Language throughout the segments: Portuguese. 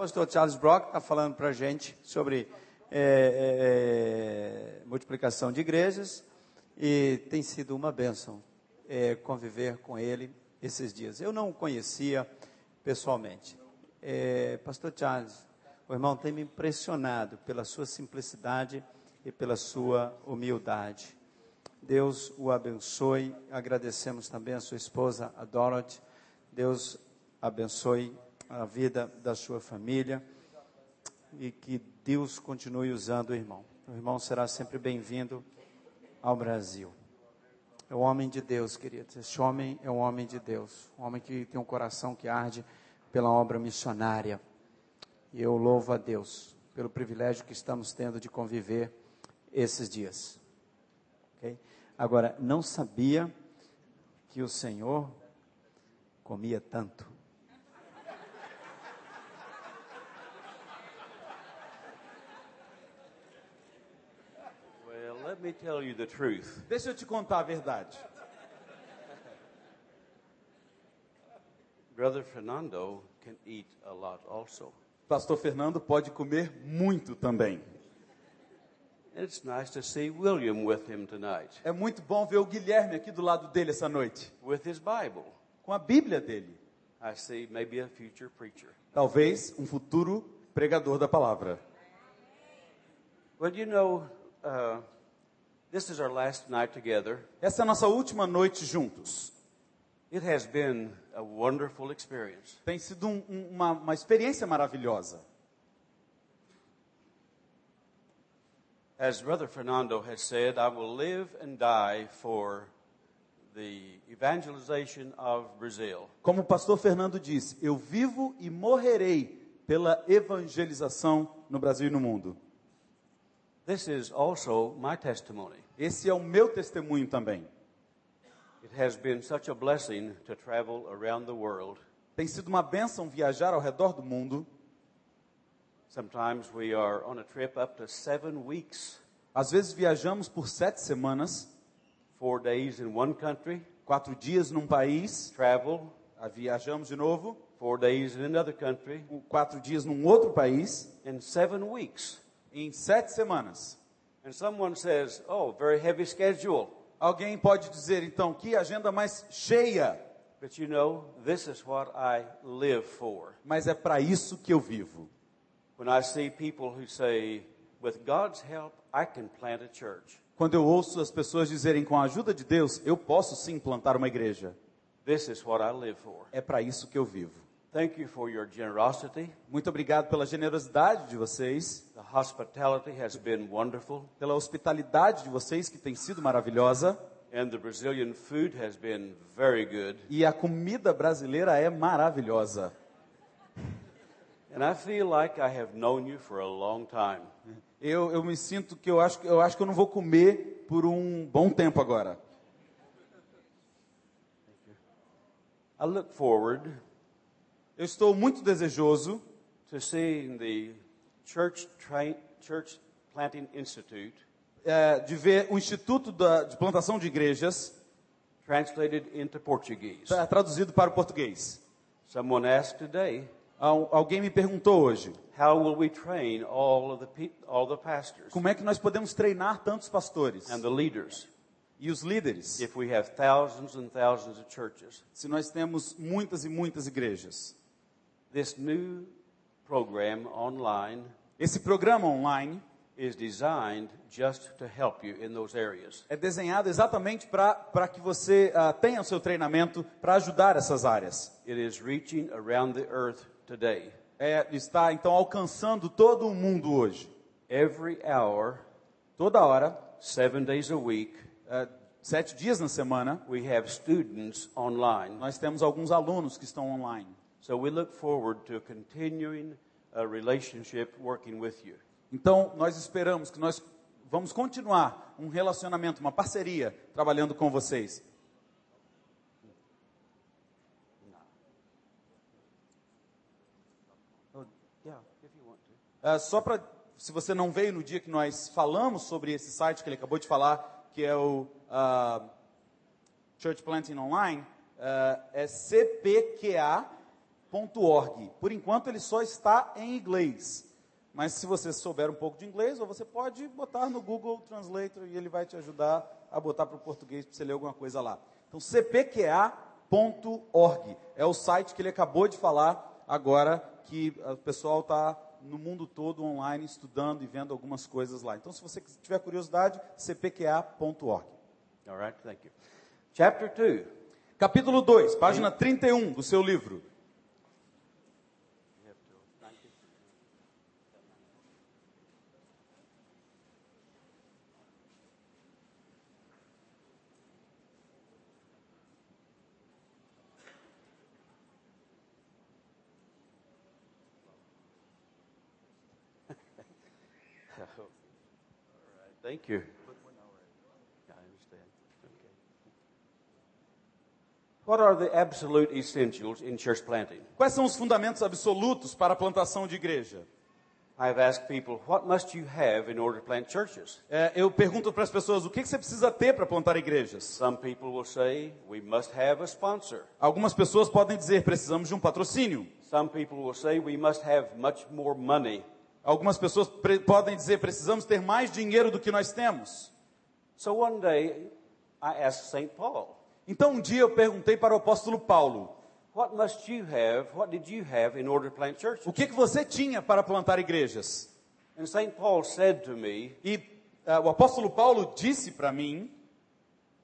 pastor Charles Brock está falando para a gente sobre é, é, multiplicação de igrejas e tem sido uma bênção é, conviver com ele esses dias. Eu não o conhecia pessoalmente. É, pastor Charles, o irmão tem me impressionado pela sua simplicidade e pela sua humildade. Deus o abençoe. Agradecemos também a sua esposa, a Dorothy. Deus abençoe a vida da sua família e que Deus continue usando o irmão. O irmão será sempre bem-vindo ao Brasil. É um homem de Deus, queridos. Este homem é um homem de Deus. Um homem que tem um coração que arde pela obra missionária. E eu louvo a Deus pelo privilégio que estamos tendo de conviver esses dias. Okay? Agora, não sabia que o Senhor comia tanto. Let me tell you the truth. Deixa eu te contar a verdade. Brother Fernando can eat a lot also. Pastor Fernando pode comer muito também. It's nice to see William with him tonight. É muito bom ver o Guilherme aqui do lado dele essa noite, With his Bible. com a Bíblia dele. I see maybe a future preacher. Talvez um futuro pregador da palavra. Well, you know, uh, this is our last night together. Essa é a nossa última noite juntos. It has been a wonderful experience. Tem sido um- um- uma, uma experiência maravilhosa. As Brother Fernando has said, I will live and die for the evangelization of Brazil. Como o pastor Fernando disse, eu vivo e morrerei pela evangelização no Brasil e no mundo. This is also my testimony. Esse é o meu testemunho também. It has been such a blessing to travel around the world. Tem sido uma bênção viajar ao redor do mundo. Sometimes we are on a trip up to seven weeks, Às vezes viajamos por sete semanas, four days in one country, quatro dias num país, travel, ah, viajamos de novo, four days in another country, quatro dias num outro país, in seven weeks. Em sete semanas. And someone says, Oh, very heavy schedule. Alguém pode dizer então que agenda mais cheia, But you know, this is what I live for. mas é para isso que eu vivo. When I see people who say, With God's help, I can plant a church. Quando eu ouço as pessoas dizerem com a ajuda de Deus, eu posso sim plantar uma igreja. This is what I live for. É para isso que eu vivo. Thank you for your generosity. Muito obrigado pela generosidade de vocês, The hospitality has been wonderful, pela hospitalidade de vocês que tem sido maravilhosa and the Brazilian food has been very good. e a comida brasileira é maravilhosa. And I feel like I have known you for a long time. Eu, eu me sinto que eu acho, eu acho que eu não vou comer por um bom tempo agora. I look forward Eu estou muito desejoso to seeing the Church, Church Planting Institute é, de ver o Instituto da- de Plantação de Igrejas translated into Portuguese. tá, traduzido para o português. Someone asked today, Al- alguém me perguntou hoje, how will we train all of the all the pastors como é que nós podemos treinar tantos pastores and the leaders e os líderes if we have thousands and thousands of churches? se nós temos muitas e muitas igrejas? This new program online Esse programa online is designed just to help you in those areas. é desenhado exatamente para que você ah, tenha o seu treinamento para ajudar essas áreas. It is reaching around the earth today. É, está então alcançando todo o mundo hoje. Every hour, Toda hora, seven days a week, é, sete dias na semana, we have students online. nós temos alguns alunos que estão online. So we look forward to continuing a relationship working with you. Então, nós esperamos que nós vamos continuar um relacionamento, uma parceria, trabalhando com vocês. É, só para, se você não veio no dia que nós falamos sobre esse site que ele acabou de falar, que é o ah, Church Planting Online, ah, é cpqa.org. cepcam.org. Por enquanto ele só está em inglês. Mas se você souber um pouco de inglês, ou você pode botar no Google Translator e ele vai te ajudar a botar para o português para você ler alguma coisa lá. Então, cpqa.org é o site que ele acabou de falar agora que o pessoal está no mundo todo online estudando e vendo algumas coisas lá. Então, se você tiver curiosidade, cpqa.org. All right, thank you. Chapter 2. Capítulo 2, página 31 do seu livro. Thank you. I understand. Okay. What are the absolute essentials in church planting? Quais são os fundamentos absolutos para a plantação de igreja? I've asked people, what must you have in order to plant churches? É, eu pergunto para as pessoas, o que que você precisa ter para plantar igrejas? Some people will say, we must have a sponsor. Algumas pessoas podem dizer, precisamos de um patrocínio. Some people will say, we must have much more money. Algumas pessoas podem dizer, precisamos ter mais dinheiro do que nós temos. So one day, I asked St. Paul, Então um dia eu perguntei para o apóstolo Paulo, what must you have, what did you have in order to plant churches? o que que você tinha para plantar igrejas? And St. Paul said to me, E ah, o apóstolo Paulo disse para mim,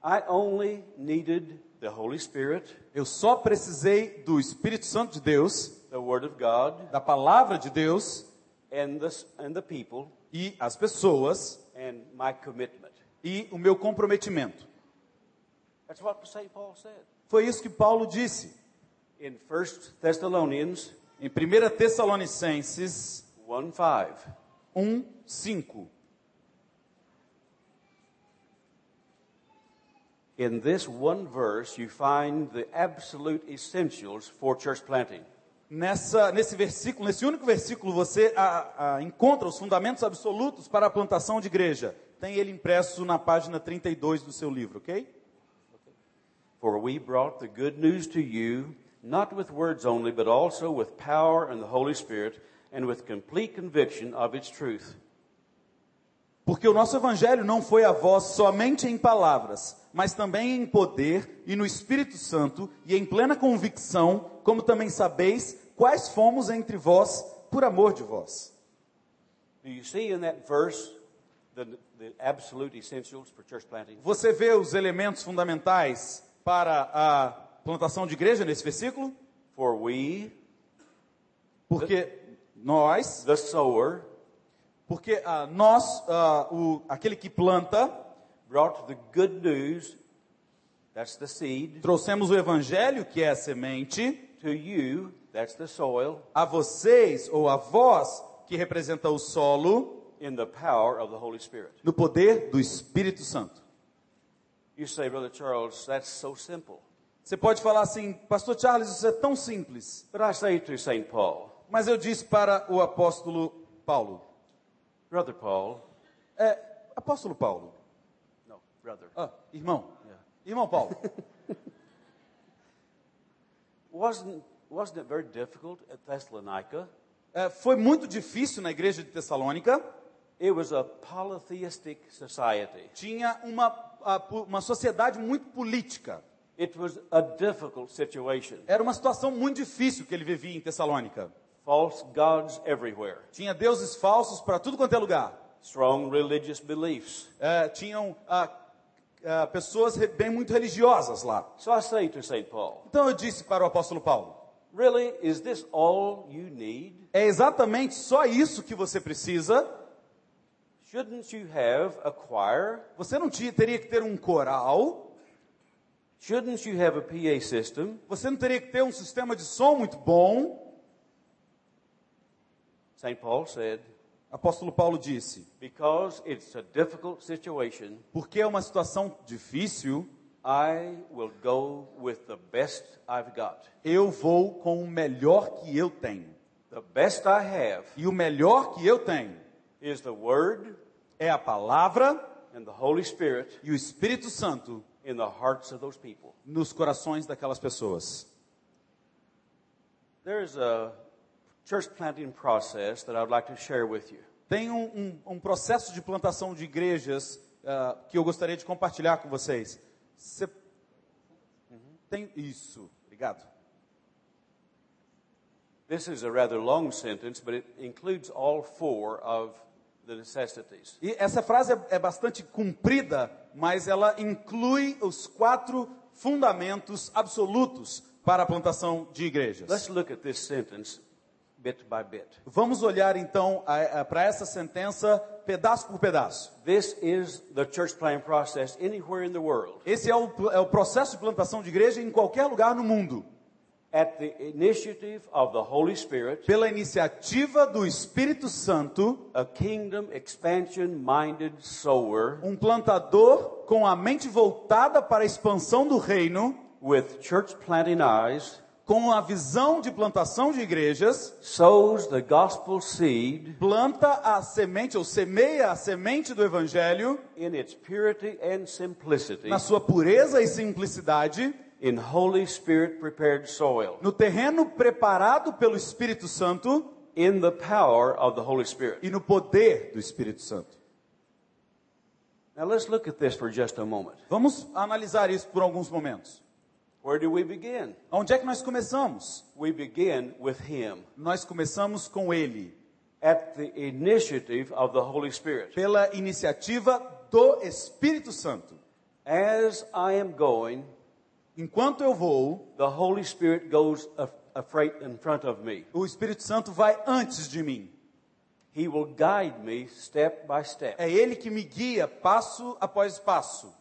I only needed the Holy Spirit, eu só precisei do Espírito Santo de Deus, the Word of God, da palavra de Deus and the, and the people, e as pessoas and my commitment. e o meu comprometimento. That's what St. Paul said. Foi isso que Paulo disse. In 1 Thessalonians Em 1 Tessalonicenses 1 5, 1, 5. in this one verse, you find the absolute essentials for church planting. Nessa, nesse versículo, nesse único versículo, você a- a- encontra os fundamentos absolutos para a plantação de igreja. Tem ele impresso na página 32 do seu livro, ok? For we brought the good news to you, not with words only, but also with power and the Holy Spirit, and with complete conviction of its truth. Porque o nosso evangelho não foi a vós somente em palavras, mas também em poder e no Espírito Santo e em plena convicção, como também sabeis quais fomos entre vós por amor de vós. Do you see in that verse the, the absolute essentials for church planting? Você vê os elementos fundamentais para a plantação de igreja nesse versículo? For we, Porque nós, the sower, porque ah, nós, ah, o, aquele que planta, brought the good news, that's the seed, trouxemos o evangelho, que é a semente, to you, that's the soil, a vocês ou a vós, que representa o solo, in the power of the Holy Spirit. no poder do Espírito Santo. You say, Brother Charles, that's so simple. Você pode falar assim, Pastor Charles, isso é tão simples. But I say to St. Paul, Mas eu disse para o apóstolo Paulo, Brother Paul, é, apóstolo Paulo, no, brother, ah, irmão, Yeah. irmão Paulo, wasn't, wasn't it very difficult at Thessalonica? é, foi muito difícil na igreja de Tessalônica, It was a polytheistic society. tinha uma, uma sociedade muito política. It was a difficult situation. Era uma situação muito difícil que ele vivia em Tessalônica. False gods everywhere. Tinha deuses falsos para tudo quanto é lugar. Strong religious beliefs. É, tinham ah, ah, pessoas bem muito religiosas lá. So I say to St. Paul, Então eu disse para o apóstolo Paulo: really, is this all you need? é exatamente só isso que você precisa. Shouldn't you have a choir? Você não tinha, teria que ter um coral. Shouldn't you have a PA system? Você não teria que ter um sistema de som muito bom. St. Paul said, Apóstolo Paulo disse: because it's a difficult situation, porque é uma situação difícil, I will go with the best I've got. eu vou com o melhor que eu tenho. The best I have E o melhor que eu tenho is the Word é a palavra and the Holy Spirit e o Espírito Santo in the hearts of those people. nos corações daquelas pessoas. There's a church planting process that I'd like to share with you. Tem um, um- um processo de plantação de igrejas ah, que eu gostaria de compartilhar com vocês. Você tem isso? Obrigado. This is a rather long sentence, but it includes all four of the necessities. E essa frase é, é bastante comprida, mas ela inclui os quatro fundamentos absolutos para a plantação de igrejas. Let's look at this sentence bit by bit. Vamos olhar então para essa sentença pedaço por pedaço. This is the church planting process anywhere in the world. Esse é o, é o processo de plantação de igreja em qualquer lugar no mundo. At the initiative of the Holy Spirit, Pela iniciativa do Espírito Santo, a kingdom expansion minded sower um plantador com a mente voltada para a expansão do reino, with church planting eyes com a visão de plantação de igrejas, sows the gospel seed planta a semente ou semeia a semente do evangelho in its purity and simplicity na sua pureza e simplicidade, in Holy Spirit prepared soil, no terreno preparado pelo Espírito Santo in the power of the Holy Spirit. e no poder do Espírito Santo. Now let's look at this for just a moment. Vamos analisar isso por alguns momentos. Where do we begin? Onde é que nós começamos? We begin with Him Nós começamos com ele, at the initiative of the Holy Spirit. pela iniciativa do Espírito Santo. As I am going, Enquanto eu vou, the Holy Spirit goes afraid in front of me. o Espírito Santo vai antes de mim. He will guide me step by step. É ele que me guia passo após passo.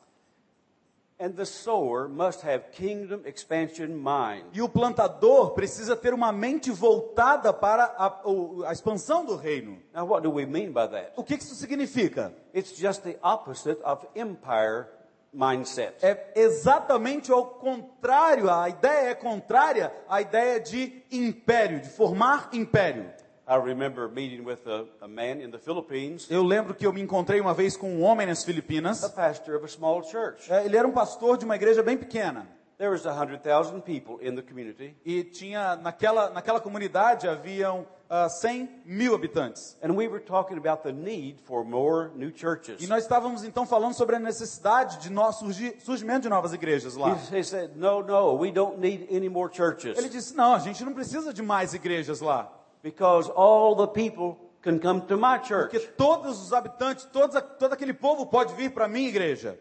And the sower must have kingdom expansion mind. E o plantador precisa ter uma mente voltada para a, a expansão do reino. Now, what do we mean by that? O que que isso significa? It's just the opposite of empire mindset. É exatamente ao contrário, a ideia é contrária à ideia de império, de formar império. I remember meeting with a, a man in the Philippines, Eu lembro que eu me encontrei uma vez com um homem nas a Filipinas. pastor of a small church. É, Ele era um pastor de uma igreja bem pequena. There was 100,000 people in the community, E tinha, naquela, naquela comunidade haviam ah, 100 mil habitantes. and we were talking about the need for more new churches. E nós estávamos então falando sobre a necessidade de no, surgir, surgimento de novas igrejas lá. He, he said, No, no, we don't need any more churches Ele disse: Não, a gente não precisa de mais igrejas lá. Because all the people can come to my church. Porque todos os habitantes, todos, todo aquele povo pode vir para a minha igreja.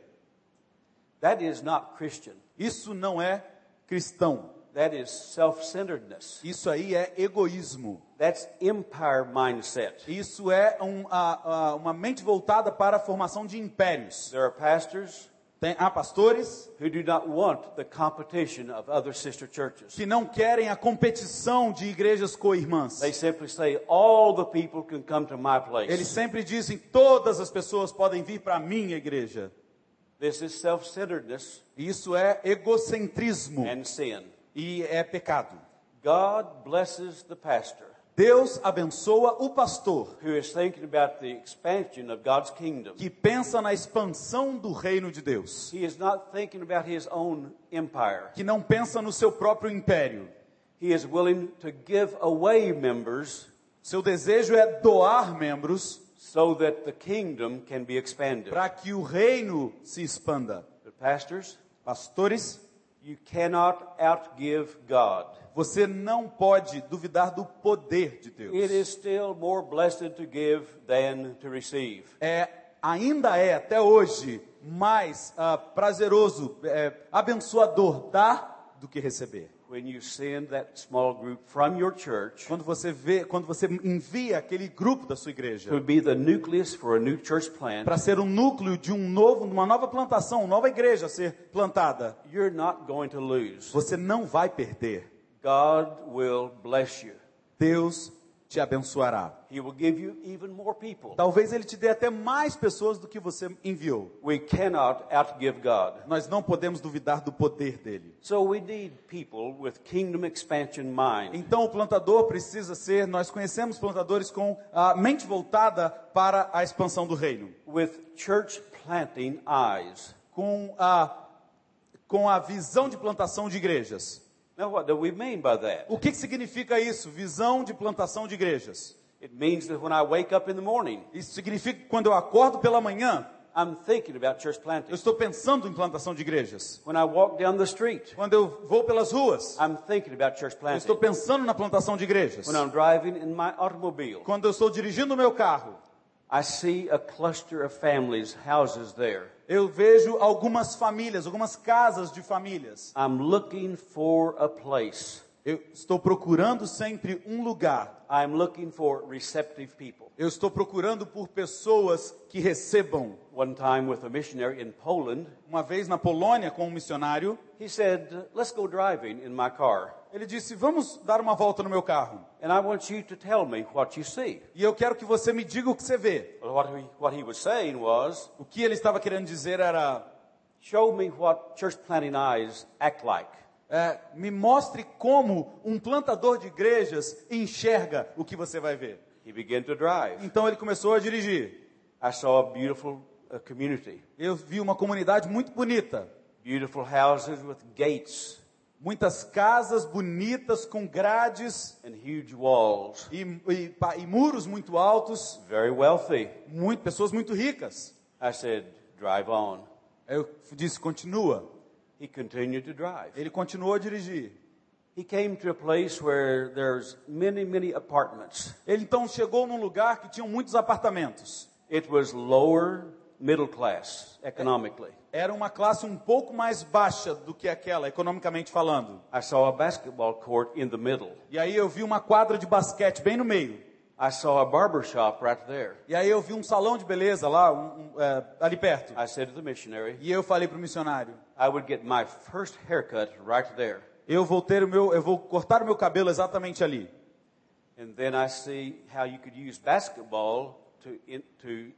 That is not Christian. Isso não é cristão. That is self centeredness. Isso aí é egoísmo. That's empire mindset. Isso é um, a- a- uma mente voltada para a formação de impérios. There are pastors Tem, há pastores who do not want the competition of other sister churches. que não querem a competição de igrejas co-irmãs. They simply say, All the people can come to my place. Eles sempre dizem: todas as pessoas podem vir para a minha igreja. This is self Isso é egocentrismo and sin. e é pecado. God blesses the pastor Deus abençoa o pastor que pensa na expansão do reino de Deus, que não pensa no seu próprio império. Seu desejo é doar membros so para que o reino se expanda. But pastors, Pastores, you cannot outgive God. Você não pode duvidar do poder de Deus. It is still more blessed to give than to receive. é, ainda é, até hoje, mais ah, prazeroso, é, abençoador dar do que receber. When you send that small group from your church Quando você vê, quando você envia aquele grupo da sua igreja to be the nucleus for a new church plant, para ser um núcleo de um novo, uma nova plantação, uma nova igreja a ser plantada, you're not going to lose. você não vai perder. God will bless you. Deus te abençoará. He will give you even more people. Talvez ele te dê até mais pessoas do que você enviou. We cannot outgive God. Nós não podemos duvidar do poder dele. So we need people with kingdom expansion mind. Então o plantador precisa ser, nós conhecemos plantadores com a mente voltada para a expansão do reino, with church planting eyes. com a com a visão de plantação de igrejas. Now, what do we mean by that? O que, que significa isso? Visão de plantação de igrejas. It means that when I wake up in the morning, Isso significa que quando eu acordo pela manhã, I'm thinking about church eu planting. estou pensando em plantação de igrejas. When I walk down the street, Quando eu vou pelas ruas, I'm thinking about church eu estou planting. pensando na plantação de igrejas. When I'm driving in my automobile, Quando eu estou dirigindo o meu carro, I see a cluster of families, houses there. Eu vejo algumas famílias, algumas casas de famílias. I'm looking for a place. Eu estou procurando sempre um lugar. I'm looking for receptive people. Eu estou procurando por pessoas que recebam. One time with a missionary in Poland, Uma vez na Polônia com um missionário, he said, Let's go driving in my car. Ele disse: "Vamos dar uma volta no meu carro. And I want you to tell me what you see. E eu quero que você me diga o que você vê." What he, what he was saying was, O que ele estava querendo dizer era: Show me what church planting eyes act like. é, me mostre como um plantador de igrejas enxerga o que você vai ver. He began to drive. Então ele começou a dirigir. I saw a beautiful uh, community, Eu vi uma comunidade muito bonita, beautiful houses with gates muitas casas bonitas com grades and huge walls, e, e e muros muito altos, very wealthy. muito, pessoas muito ricas. I said, Drive on. Eu disse: continua. He continued to drive. Ele continuou a dirigir. He came to a place where there's many, many apartments. Ele então chegou num lugar que tinha muitos apartamentos. It was lower middle class economically. Era uma classe um pouco mais baixa do que aquela, economicamente falando. I saw a basketball court in the middle. E aí eu vi uma quadra de basquete bem no meio. I saw a barber shop right there. E aí eu vi um salão de beleza lá, um- um, é, ali perto. I said to the missionary, E eu falei para o missionário: I would get my first haircut right there. eu vou ter o meu, eu vou cortar o meu cabelo exatamente ali. And then I see how you could use basketball to, in, to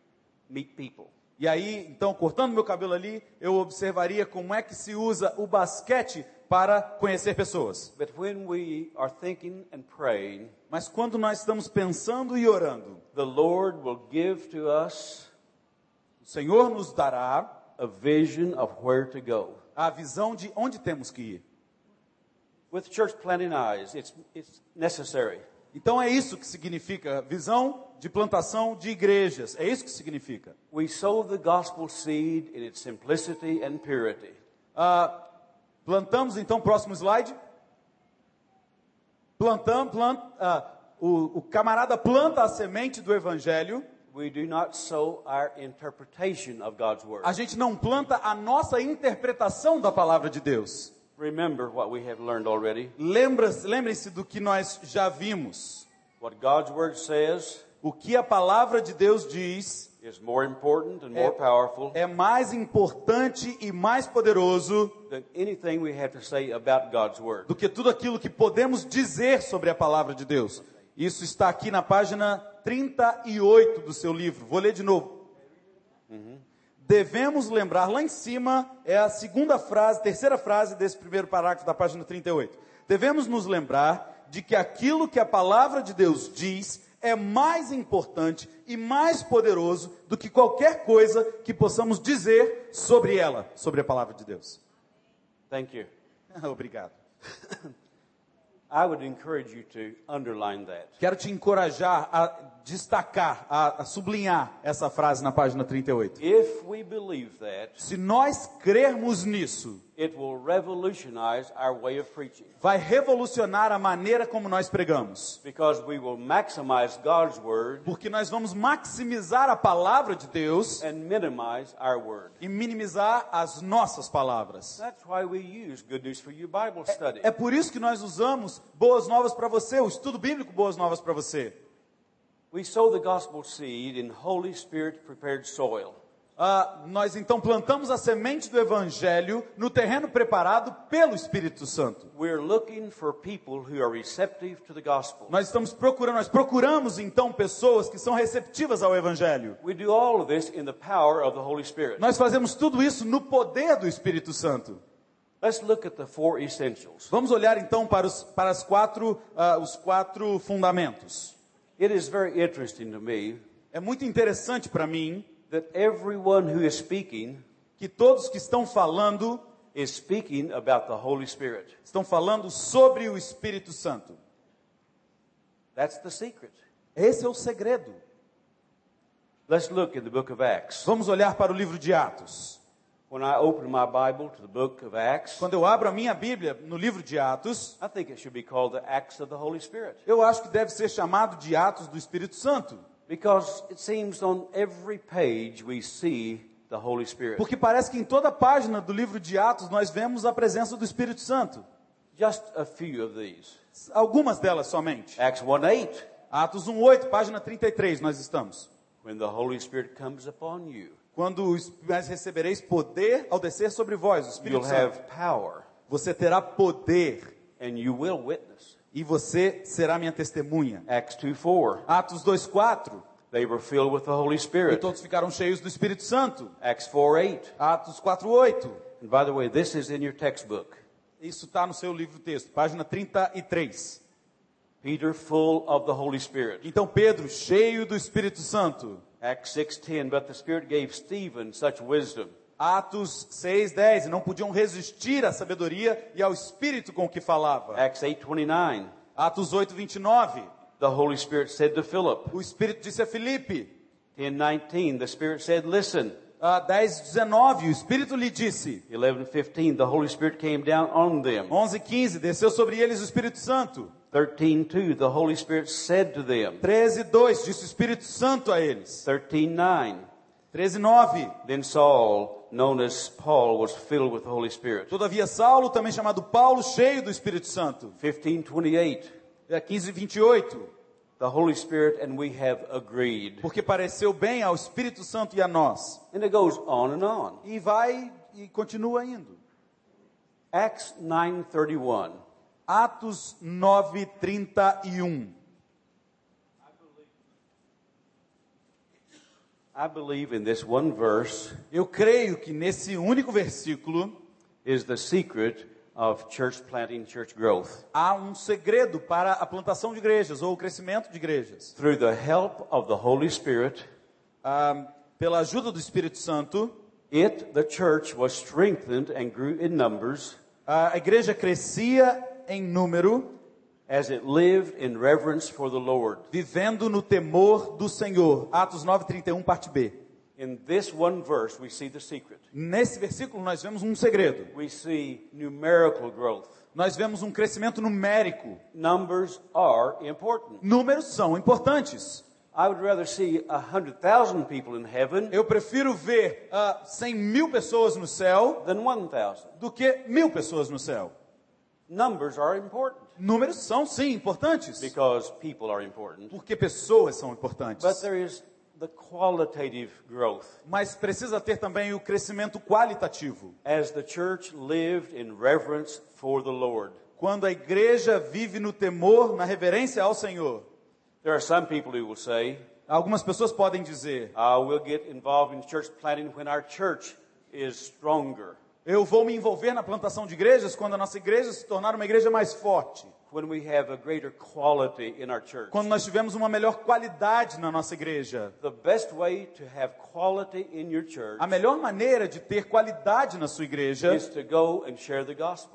meet people. E aí, então, cortando meu cabelo ali, eu observaria como é que se usa o basquete para conhecer pessoas. But when we are thinking and praying, Mas quando nós estamos pensando e orando, the Lord will give to us o Senhor nos dará a vision of where to go. a visão de onde temos que ir. With church planting eyes, it's, it's necessary. Então é isso que significa visão de plantação de igrejas. É isso que significa. We sow the gospel seed in its simplicity and purity. Ah, plantamos então, próximo slide. Plantamos, plant, ah, o, o camarada planta a semente do evangelho. We do not sow our interpretation of God's word. A gente não planta a nossa interpretação da palavra de Deus. Remember what we have learned already. Lembre-se do que nós já vimos. What God's word says O que a palavra de Deus diz is more important and more powerful é mais importante e mais poderoso than anything we have to say about God's word. do que tudo aquilo que podemos dizer sobre a palavra de Deus. Isso está aqui na página 38 do seu livro. Vou ler de novo. Devemos lembrar, lá em cima é a segunda frase, terceira frase desse primeiro parágrafo da página 38. Devemos nos lembrar de que aquilo que a palavra de Deus diz é mais importante e mais poderoso do que qualquer coisa que possamos dizer sobre ela, sobre a palavra de Deus. Thank you. Obrigado. Quero te encorajar a destacar, a, a sublinhar essa frase na página 38. If we believe that, Se nós crermos nisso, it will revolutionize our way of preaching vai revolucionar a maneira como nós pregamos. because we will maximize God's word Porque nós vamos maximizar a palavra de Deus and minimize our word. e minimizar as nossas palavras. That's why we use Good News for You Bible Study. É por isso que nós usamos Boas Novas para você, o estudo bíblico Boas Novas para você. We sow the gospel seed in Holy Spirit prepared soil. Ah, nós então plantamos a semente do Evangelho no terreno preparado pelo Espírito Santo. We're looking for people who are receptive to the gospel. Nós estamos procurando, nós procuramos então pessoas que são receptivas ao Evangelho. We do all of this in the power of the Holy Spirit. Nós fazemos tudo isso no poder do Espírito Santo. Let's look at the four essentials. Vamos olhar então para os, para as quatro, ah, os quatro fundamentos. It is very interesting to me É muito interessante para mim that everyone who is speaking que todos que estão falando is speaking about the Holy Spirit. Estão falando sobre o Espírito Santo. That's the secret. Esse é o segredo. Let's look in the book of Acts. Vamos olhar para o livro de Atos. When I open my Bible to the book of Acts, Quando eu abro a minha Bíblia no livro de Atos, I think it should be called the Acts of the Holy Spirit. eu acho que deve ser chamado de Atos do Espírito Santo. Because it seems on every page we see the Holy Spirit. Porque parece que em toda página do livro de Atos nós vemos a presença do Espírito Santo. Just a few of these. Algumas delas somente. Acts 1 8. Atos 1:8, página 33, nós estamos. When the Holy Spirit comes upon you, Quando mas recebereis poder ao descer sobre vós, o Espírito you'll Santo. have power Você terá poder and you will witness. E você será minha testemunha. Acts 2 4. Atos 2:4. They were filled with the Holy E Spirit. todos ficaram cheios do Espírito Santo. Acts 4 8. Atos 4:8. And by the way, this is in your textbook. Isso está no seu livro texto, página 33. Peter full of the Holy Spirit. Então Pedro, cheio do Espírito Santo. Acts 6:10 But the Spirit gave Stephen such wisdom. Atos 6:10, e não podiam resistir à sabedoria e ao espírito com que falava. Acts 8:29 Atos 8:29. The Holy Spirit said to Philip. O espírito disse a Filipe. 10:19 The Spirit said, "Listen." Ah, 10:19, o espírito lhe disse. 11:15 The Holy Spirit came down on them. 11:15, desceu sobre eles o Espírito Santo. 13:2 The Holy Spirit said to them. 13:2, disse o Espírito Santo a eles. 13:9 13:9. Then Saul, known as Paul, was filled with the Holy Spirit. Todavia Saulo, também chamado Paulo, cheio do Espírito Santo. 15:28 É 15:28. The Holy Spirit and we have agreed. Porque pareceu bem ao Espírito Santo e a nós. And it goes on and on. E vai e continua indo. Acts 9:31 Atos 9:31. I believe in this one verse Eu creio que nesse único versículo is the secret of church planting, church growth. há um segredo para a plantação de igrejas ou o crescimento de igrejas. Through the help of the Holy Spirit, Ah, pela ajuda do Espírito Santo, it, the church, was strengthened and grew in numbers a igreja crescia em número, as it lived in reverence for the Lord. vivendo no temor do Senhor. Atos 9:31, parte B. In this one verse, we see the secret. Nesse versículo nós vemos um segredo. We see numerical growth. Nós vemos um crescimento numérico. Numbers are important. Números são importantes. I would rather see a hundred thousand people in heaven Eu prefiro ver ah, 100 mil pessoas no céu than one thousand. do que mil pessoas no céu. Numbers are important Números são sim importantes, because people are important. porque pessoas são But importantes. there is the qualitative growth. Mas precisa ter também o crescimento qualitativo. As the church lived in reverence for the Lord. Quando a igreja vive no temor, na reverência ao Senhor. There are some people who will say, Algumas pessoas podem dizer: uh, we'll get involved in church planting when our church is stronger, Eu vou me envolver na plantação de igrejas quando a nossa igreja se tornar uma igreja mais forte. Quando nós tivermos uma melhor qualidade na nossa igreja. A melhor maneira de ter qualidade na sua igreja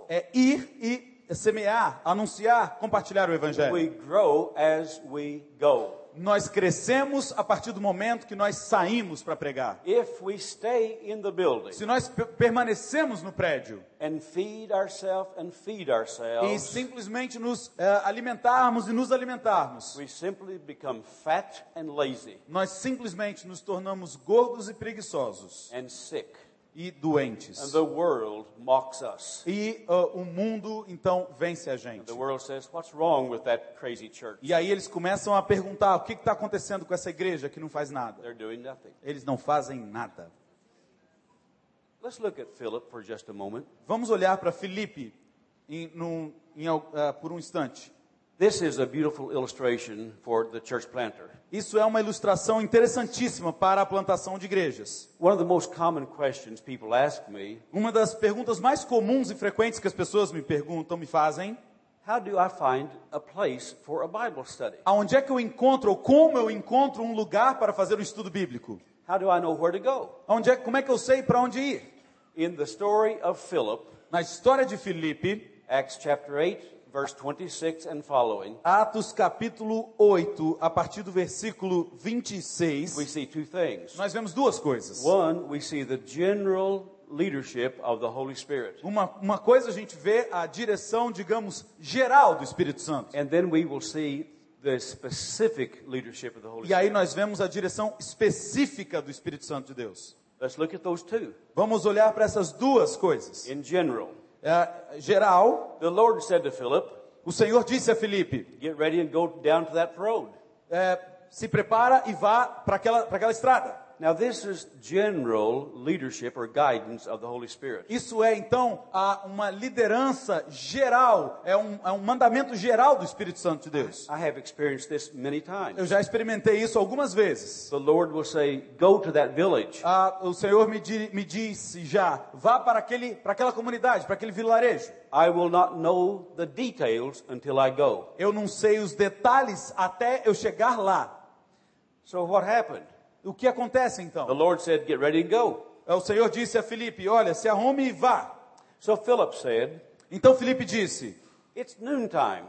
é ir e semear, anunciar, compartilhar o evangelho. We grow as we go. Nós crescemos a partir do momento que nós saímos para pregar. If we stay in the building Se nós pe- permanecemos no prédio and feed ourselves and feed e ourselves, simplesmente nos eh, alimentarmos e nos alimentarmos, we simply become fat and lazy nós simplesmente nos tornamos gordos e preguiçosos and sick. E And doentes. the world mocks us. E ah, o mundo então vence a gente. The world says, What's wrong with that crazy church? E aí eles começam a perguntar: o que está acontecendo com essa igreja que não faz nada? They're doing nothing. Eles não fazem nada. Let's look at Philip for just a moment. Vamos olhar para Filipe em, num- em ah, por um instante. This is a beautiful illustration for the church planter. Isso é uma ilustração interessantíssima para a plantação de igrejas. One of the most common questions people ask me Uma das perguntas mais comuns e frequentes que as pessoas me perguntam, me fazem, How do I find a place for a Bible study? aonde é que eu encontro ou como eu encontro um lugar para fazer um estudo bíblico? How do I know where to go? Aonde é, como é que eu sei para onde ir? In the story of Philip, Na história de Filipe, Acts chapter 8, verse 26 and following, Atos capítulo 8, a partir do versículo 26, we see two things. nós vemos duas coisas. One, we see the general leadership of the Holy Spirit. Uma, uma coisa a gente vê a direção, digamos, geral do Espírito Santo. And then we will see the specific leadership of the Holy E aí nós vemos a direção específica do Espírito Santo de Deus. Let's look at those two. Vamos olhar para essas duas coisas. In general, É, geral, the Lord said to Philip, o Senhor disse a Filipe: Get ready and go down to that road. é, se prepara e vá para aquela, para aquela estrada. Now, this is general leadership or guidance of the Holy Spirit. Isso é então a- uma liderança geral, é um, é um mandamento geral do Espírito Santo de Deus. I have experienced this many times. Eu já experimentei isso algumas vezes. The Lord will say, Go to that village. Ah, o Senhor me, di- me disse já, vá para, aquele, para aquela comunidade, para aquele vilarejo. I will not know the details until I go. Eu não sei os detalhes até eu chegar lá. So, what happened? O que acontece The então? Lord said, Get ready and go. O Senhor disse a Filipe: Olha, se arrume e vá. So, Philip said, Então Filipe disse: It's noontime.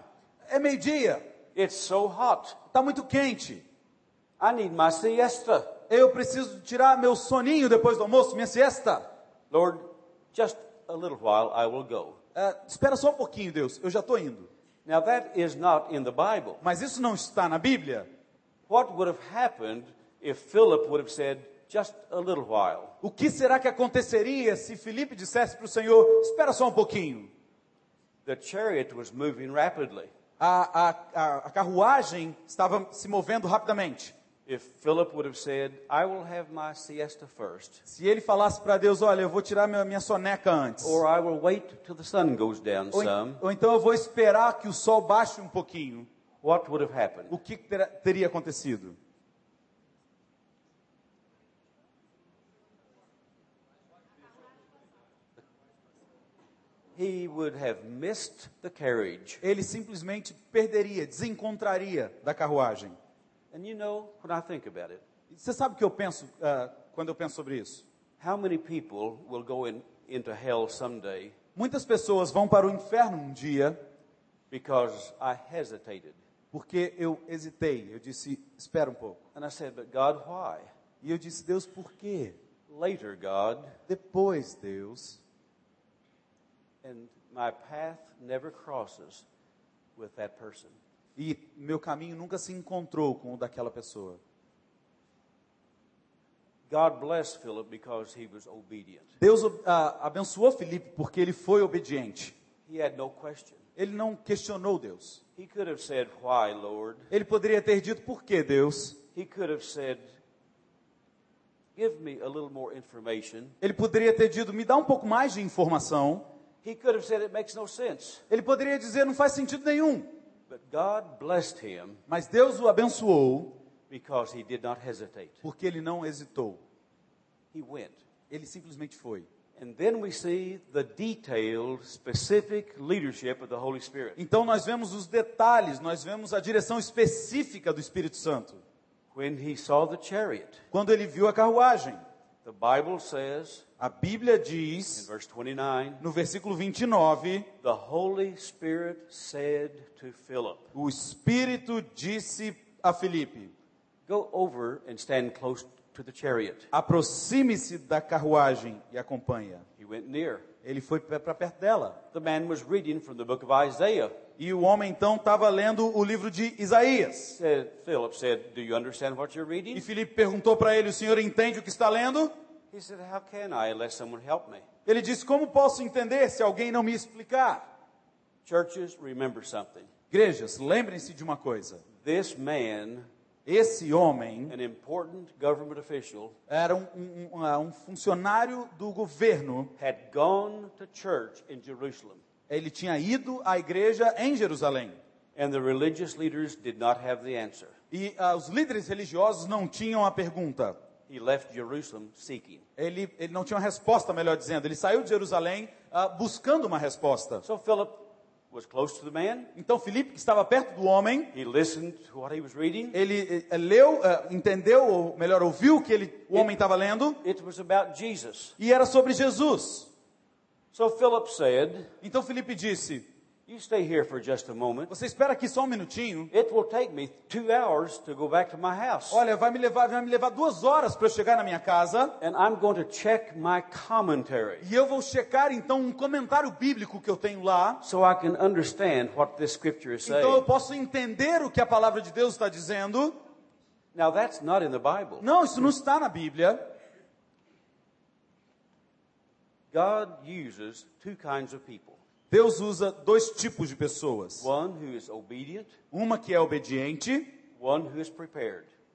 É meio-dia, It's so hot. está muito quente. I need my siesta. Eu preciso tirar meu soninho depois do almoço, minha siesta. Lord, just a little while I will go. É, espera só um pouquinho, Deus, eu já estou indo. Now, that is not in the Bible. Mas isso não está na Bíblia. What would have happened if Philip would have said, Just a little while? O que será que aconteceria se Filipe dissesse para o Senhor: Espera só um pouquinho? The chariot was moving rapidly. A, a, a, a carruagem estava se movendo rapidamente. If Philip would have said, I will have my siesta first, Se ele falasse para Deus: Olha, eu vou tirar minha, minha soneca antes. or I will wait till the sun goes down Ou, some, ou então eu vou esperar que o sol baixe um pouquinho. what would have happened? O que terá- teria acontecido? He would have missed the carriage. Ele simplesmente perderia, desencontraria da carruagem. And you know, when I think about it, Você sabe o que eu penso ah, quando eu penso sobre isso? how many people will go in, into hell someday Muitas pessoas vão para o inferno um dia because I hesitated? porque eu hesitei. Eu disse: Espera um pouco. And I said, But God, why? E eu disse: Deus, por quê? Later, God, Depois, Deus. And my path never crosses with that person. E meu caminho nunca se encontrou com o daquela pessoa. God Philip because he was obedient. Deus ah, abençoou Filipe porque ele foi obediente. He had no question. Ele não questionou Deus. He could have said, Why, Lord? Ele poderia ter dito: Por que, Deus? He could have said, Give me a little more information. Ele poderia ter dito: Me dá um pouco mais de informação. He could have said, It makes no sense. Ele poderia dizer: Não faz sentido nenhum. But God blessed him Mas Deus o abençoou because he did not hesitate. porque ele não hesitou. He went. Ele simplesmente foi. And then we see the detailed, specific leadership of the Holy Spirit. Então nós vemos os detalhes, nós vemos a direção específica do Espírito Santo. When he saw the chariot, Quando ele viu a carruagem, the Bible says a Bíblia diz, verse 29, no versículo 29, the Holy Spirit said to Philip, o Espírito disse a Filipe: Go over and stand close to the chariot. aproxime-se da carruagem e acompanha. He went near. Ele foi para perto dela. The man was reading from the book of Isaiah. E o homem então estava lendo o livro de Isaías. Said, Philip said, Do you understand what you're E? Filipe perguntou para ele: O senhor entende o que está lendo? He said, How can I unless someone help me? Ele disse: Como posso entender se alguém não me explicar? Churches, remember something. Igrejas, lembrem-se de uma coisa: This man, esse homem an important government official, era um, um- um- ah, funcionário do governo. had gone to church in Jerusalem, Ele tinha ido à igreja em Jerusalém. and the religious leaders did not have the answer. E ah, os líderes religiosos não tinham a pergunta. He left Jerusalem seeking. Ele, ele não tinha uma resposta, melhor dizendo. Ele saiu de Jerusalém ah, buscando uma resposta. So Philip was close to the man. Então Filipe, que estava perto do homem, He listened to what he was reading. ele eh, leu, eh, entendeu, ou melhor, ouviu o que ele, o homem estava lendo, It was about Jesus. e era sobre Jesus. So Philip said, Então Filipe disse: You stay here for just a moment. Você espera aqui só um minutinho? It will take me two hours to go back to my house. Olha, vai me levar, vai me levar duas horas para eu chegar na minha casa. And I'm going to check my commentary E eu vou checar então um comentário bíblico que eu tenho lá. so I can understand what this scripture is Então eu saying. posso entender o que a palavra de Deus está dizendo. Now that's not in the Bible. Não, isso não está na Bíblia. God uses two kinds of people. Deus usa dois tipos de pessoas. Uma que é obediente,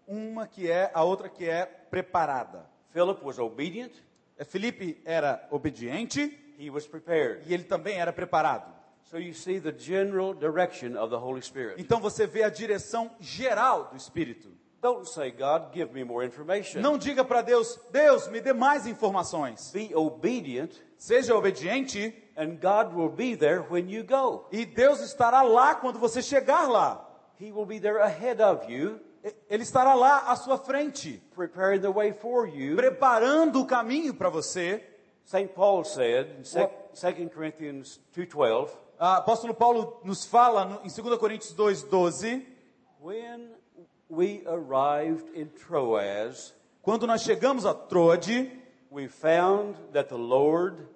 uma que é a outra que é preparada. Philip was obedient, É, Felipe era obediente he was prepared. e ele também era preparado. So you see the general direction of the Holy Spirit. Então você vê a direção geral do Espírito. Don't say, God, give me more information. Não diga para Deus, Deus, me dê mais informações. Be obedient, Seja obediente and God will be there when you go. e Deus estará lá quando você chegar lá. He will be there ahead of you, Ele estará lá à sua frente, preparing the way for you. preparando o caminho para você. St. Paul said in sec- 2 Corinthians 2.12, Ah, apóstolo Paulo nos fala em 2 Coríntios 2,12, When we arrived in Troas, quando nós chegamos a Troade, we found that the Lord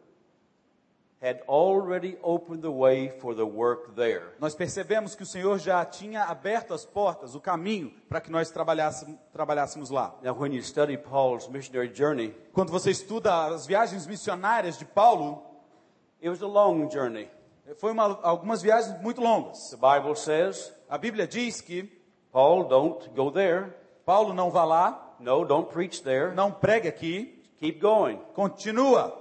had already opened the way for the work there. nós percebemos que o Senhor já tinha aberto as portas, o caminho, para que nós trabalhássemos, trabalhássemos lá. Now, when you study Paul's missionary journey, Quando você estuda as viagens missionárias de Paulo, it was a long journey. foi uma, algumas viagens muito longas. The Bible says, A Bíblia diz que Paul, don't go there. Paulo não vá lá, No, don't preach there. não pregue aqui, Keep going. continua,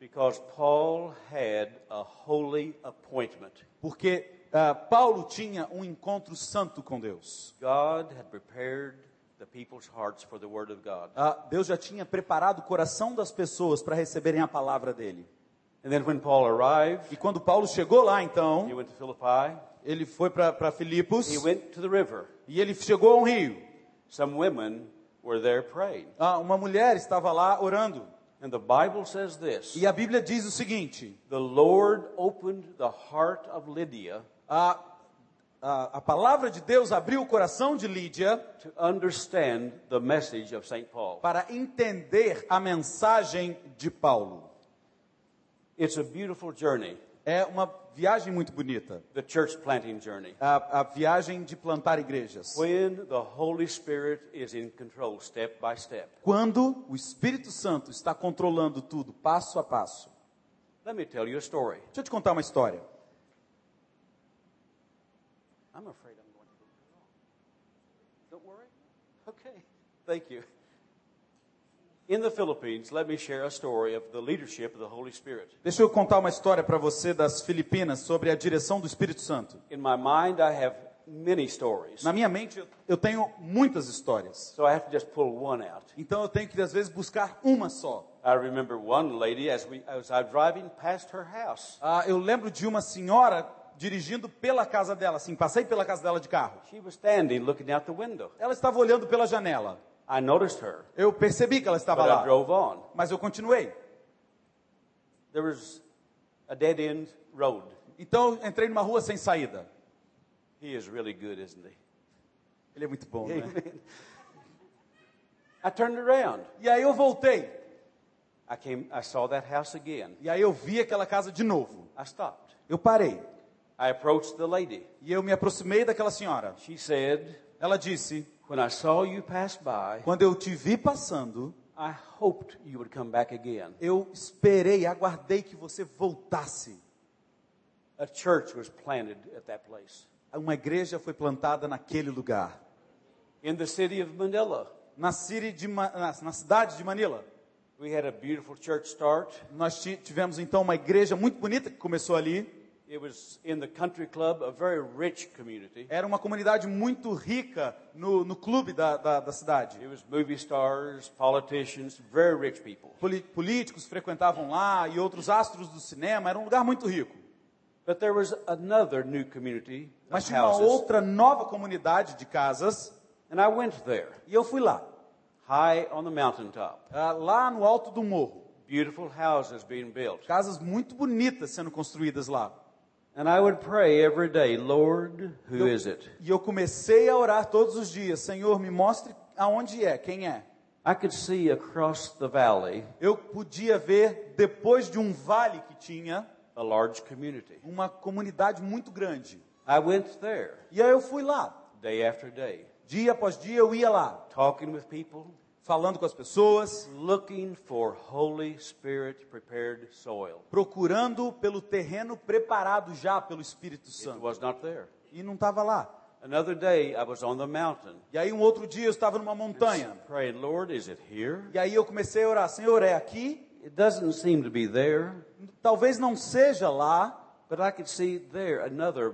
Because Paul had a holy appointment. porque ah, Paulo tinha um encontro santo com Deus. God had prepared the people's hearts for the word of God. Ah, Deus já tinha preparado o coração das pessoas para receberem a palavra dele. And then when Paul arrived, E quando Paulo chegou lá, então, he went to Philippi. ele foi para Filipos He went to the river. e ele chegou a um rio. Some women were there praying. Ah, uma mulher estava lá orando. And the Bible says this E a Bíblia diz o seguinte: The Lord opened the heart of Lydia a, a, a palavra de Deus abriu o coração de Lídia to understand the message of St. Paul. para entender a mensagem de Paulo. It's a beautiful journey, É uma viagem muito bonita. the church planting journey. A, a viagem de plantar igrejas. When the Holy Spirit is in control, step by step. Quando o Espírito Santo está controlando tudo, passo a passo. Let me tell you a story. Deixa eu te contar uma história. I'm afraid I'm going to go long. Don't worry. Okay. Thank you. Deixa eu contar uma história para você das Filipinas sobre a direção do Espírito Santo. In my mind, I have many stories. Na minha mente, eu- tenho muitas histórias. So I have to just pull one out. Então eu tenho que, às vezes, buscar uma só. I remember one lady as we as I driving past her house. Ah, eu lembro de uma senhora dirigindo pela casa dela, assim, passei pela casa dela de carro. She was standing looking out the window. Ela estava olhando pela janela. I noticed her, Eu percebi que ela estava but I lá, drove on. mas eu continuei. There was a dead end road. Então entrei numa rua sem saída. He is really good, isn't he? Ele é muito bom, né? Amen. I turned around. E aí eu voltei. I came. I saw that house again. E aí eu vi aquela casa de novo. I stopped. Eu parei. I approached the lady. E eu me aproximei daquela senhora. She said, Ela disse: "When I saw you pass by, Quando eu te vi passando, I hoped you would come back again." eu esperei, aguardei que você voltasse. A church was planted at that place. Uma igreja foi plantada naquele lugar. In the city of Manila, Na, de na, na cidade de Manila. we had a beautiful church start. Nós ti- tivemos então uma igreja muito bonita que começou ali. It was in the country club, a very rich community. Era uma comunidade muito rica no, no clube da, da, da cidade. It was movie stars, politicians, very rich people. Políticos frequentavam lá e outros astros do cinema. Era um lugar muito rico. But there was another new community Mas tinha uma houses, outra nova comunidade de casas and I went there, e eu fui lá, high on the mountaintop. ah, lá no alto do morro. Beautiful houses being built. Casas muito bonitas sendo construídas lá. And I would pray every day, Lord, who is it? E eu comecei a orar todos os dias: Senhor, me mostre aonde é, quem é. I could see across the valley Eu podia ver, depois de um vale que tinha, a large community. uma comunidade muito grande. I went there E aí eu fui lá. day after day, Dia após dia eu ia lá, talking with people, falando com as pessoas, looking for Holy Spirit prepared soil. procurando pelo terreno preparado já pelo Espírito It Santo. was not there. E não estava lá. Another day, I was on the mountain, E aí um outro dia eu estava numa montanha. praying, Lord, is it here? E aí eu comecei a orar, Senhor, é aqui? It doesn't seem to be there, Talvez não seja lá, but I could see there another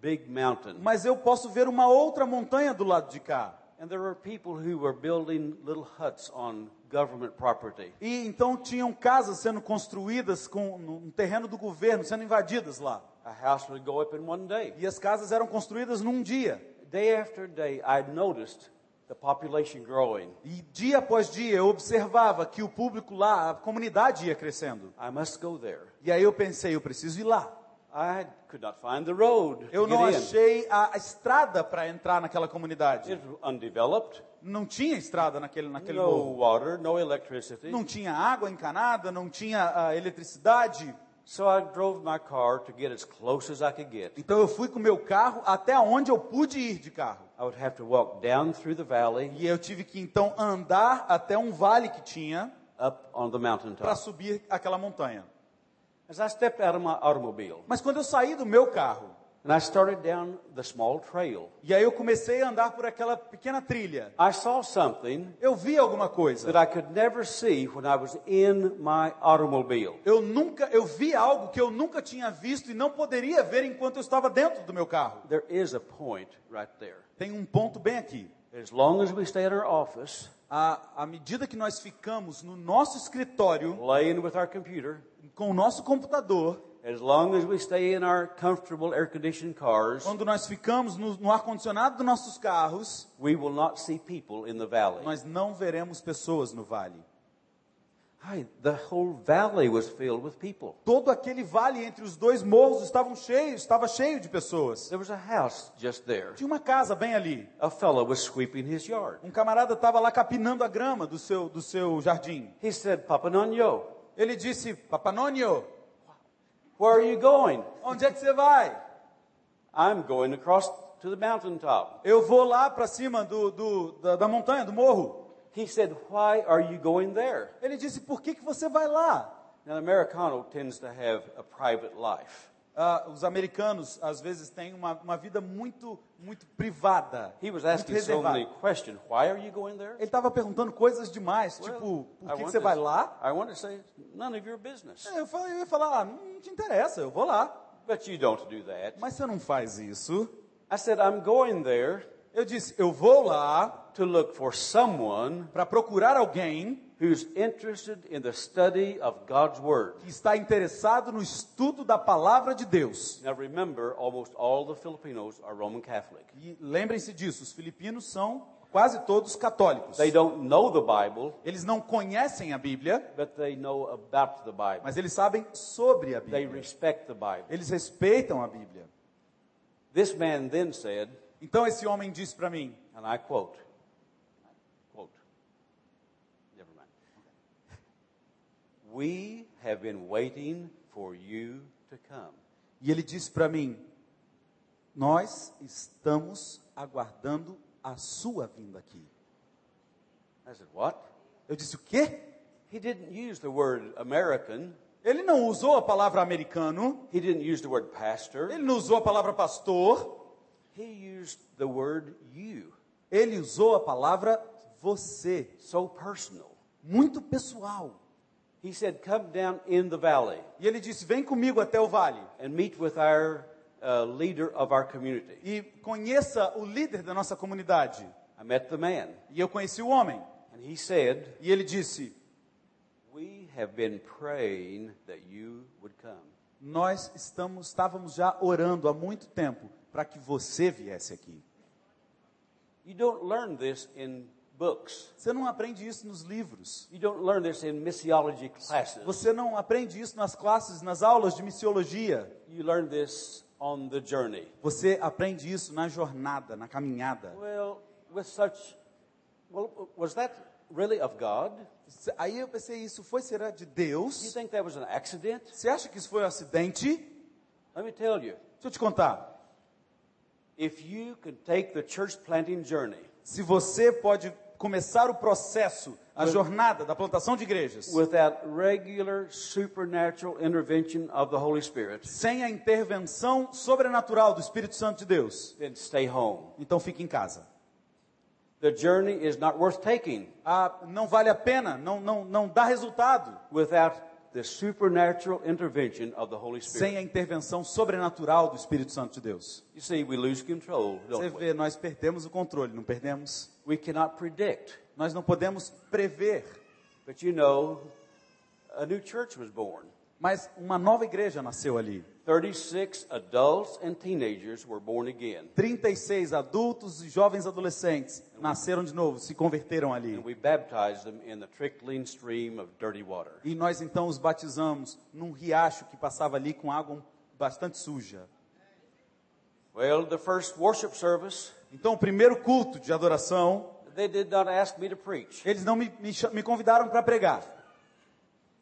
big mountain. mas eu posso ver uma outra montanha do lado de cá. And there were people who were building little huts on government property. E então tinham casas sendo construídas com um terreno do governo sendo invadidas lá. A house would go up in one day. E as casas eram construídas num dia. Day after day, I noticed the population growing. E dia após dia eu observava que o público lá, a comunidade ia crescendo. I must go there. E aí eu pensei, eu preciso ir lá. I could not find the road Eu não achei a, estrada para entrar naquela comunidade. It was undeveloped, Não tinha estrada naquele, naquele no morro. water, no electricity. Não tinha água encanada, não tinha ah, eletricidade. So I drove my car to get as close as I could get. Então eu fui com meu carro até onde eu pude ir de carro. I would have to walk down through the valley, E eu tive que então andar até um vale que tinha up on the para subir aquela montanha. As I stepped out of my automobile, Mas quando eu saí do meu carro, and I started down the small trail, e aí eu comecei a andar por aquela pequena trilha, I saw something eu vi alguma coisa. that I could never see when I was in my automobile. Eu nunca, eu vi algo que eu nunca tinha visto e não poderia ver enquanto eu estava dentro do meu carro. There is a point right there. Tem um ponto bem aqui. As long as we stay at our office, À, à medida que nós ficamos no nosso escritório computer, com o nosso computador, as long as we stay in our comfortable air conditioned cars, quando nós ficamos no, no ar-condicionado dos nossos carros, we will not see people in the valley. nós não veremos pessoas no vale. The whole valley was filled with people. Todo aquele vale entre os dois morros estavam cheios, estava cheio de pessoas. There was a house just there. Tinha uma casa bem ali. A fellow was sweeping his yard. Um camarada estava lá capinando a grama do seu, do seu jardim. He said, Papa Nonyo, Ele disse, Papanônio, where are you going? onde é que você vai? I'm going across to the mountaintop. Eu vou lá para cima do, do- da, da montanha, do morro. He said, Why are you going there? Ele disse, por que, que você vai lá? Now, the Americano tends to have a private life. Ah, os americanos, às vezes, têm uma, uma vida muito, muito privada. He was asking so many questions. Why are you going there? Ele estava perguntando coisas demais, Well, tipo, por que, que você to- vai lá? I want to say, none of your business. É, Eu, falei, eu ia falar, ah, não te interessa, eu vou lá. But you don't do that. Mas você não faz isso. I said, I'm going there Eu disse, eu vou lá to look for someone para procurar alguém who's interested in the study of God's Word. que está interessado no estudo da palavra de Deus. Now remember, almost all the Filipinos are Roman Catholic. E lembrem-se disso, os filipinos são quase todos católicos. They don't know the Bible, Eles não conhecem a Bíblia, but they know about the Bible. mas eles sabem sobre a They Bíblia. respect the Bible. Eles respeitam a Bíblia. This man then said, Então esse homem disse para mim, and I quote, never mind. We have been waiting for you to come. e ele disse para mim: Nós estamos aguardando a sua vinda aqui. I said, what? Eu disse: O quê? He didn't use the word American. Ele não usou a palavra americano, He didn't use the word pastor. ele não usou a palavra pastor, He used the word you. ele usou a palavra você, So personal. muito pessoal. He said, come down in the valley E ele disse: Vem comigo até o vale and meet with our uh, leader of our community. e conheça o líder da nossa comunidade. I met the man, E eu conheci o homem. and he said, E ele disse: We have been praying that you would come. nós estamos, estávamos já orando há muito tempo para que você viesse aqui. You don't learn this in books. Você não aprende isso nos livros. You don't learn this in missiology classes. Você não aprende isso nas classes, nas aulas de missiologia. You learn this on the journey. Você aprende isso na jornada, na caminhada. Well, with such, well, was that really of God? Aí eu pensei, isso foi será de Do you Deus? think that was an accident? Você acha que isso foi um acidente? Let me tell you, Deixa eu te contar. if you can take the church planting journey Se você pode começar o processo, a jornada da plantação de igrejas, without regular supernatural intervention of the Holy Spirit, sem a intervenção sobrenatural do Espírito Santo de Deus, then stay home. então fique em casa. The journey is not worth taking Ah, não vale a pena, não, não, não dá resultado without the supernatural intervention of the Holy sem Spirit. a intervenção sobrenatural do Espírito Santo de Deus. You see, we lose control, Você don't we? vê, nós perdemos o controle, não perdemos? We cannot predict. Nós não podemos prever, But you know, a new church was born. mas uma nova igreja nasceu ali. 36 adults and teenagers were born again. 36 adultos e jovens adolescentes nasceram de novo, se converteram ali. And we baptized them in the trickling stream of dirty water. E nós então os batizamos num riacho que passava ali com água bastante suja. Well, the first worship service, Então, o primeiro culto de adoração, they did not ask me to preach. eles não me, me, me convidaram para pregar.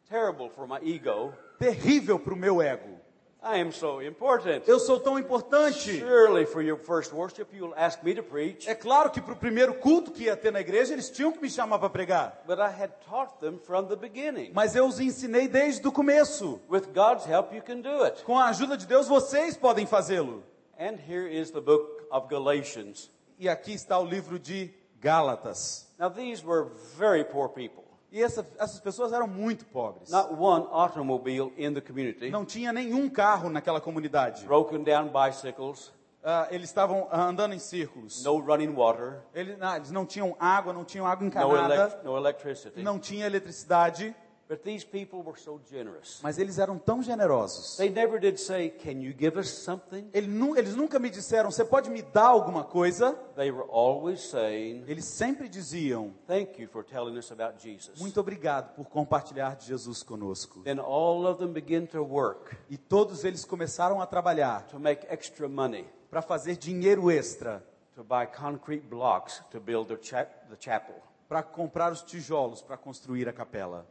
Terrible for my ego. Terrível para o meu ego. I am so important. Eu sou tão importante. Surely for your first worship, you'll ask me to preach. É claro que para o primeiro culto que ia ter na igreja, eles tinham que me chamar para pregar. But I had taught them from the beginning. Mas eu os ensinei desde o começo. With God's help, you can do it. Com a ajuda de Deus, vocês podem fazê-lo. And here is the book of Galatians. E aqui está o livro de Gálatas. Now, these were very poor people. E essa, essas pessoas eram muito pobres. Not one automobile in the community. Não tinha nenhum carro naquela comunidade. Broken down bicycles. Ah, eles estavam ah, andando em círculos. No running water. Eles, não, eles não tinham água, não tinham água No, encanada, elec- no electricity. não tinha eletricidade. But these people were so generous. Mas eles eram tão generosos. They never did say, Can you give us something? Ele nu- Eles nunca me disseram, você pode me dar alguma coisa? They were always saying, Eles sempre diziam, Thank you for telling us about Jesus. muito obrigado por compartilhar de Jesus conosco. Then all of them began to work E todos eles começaram a trabalhar to make extra money para fazer dinheiro extra, to buy concrete blocks to build their cha- the chapel. para comprar os tijolos para construir a capela.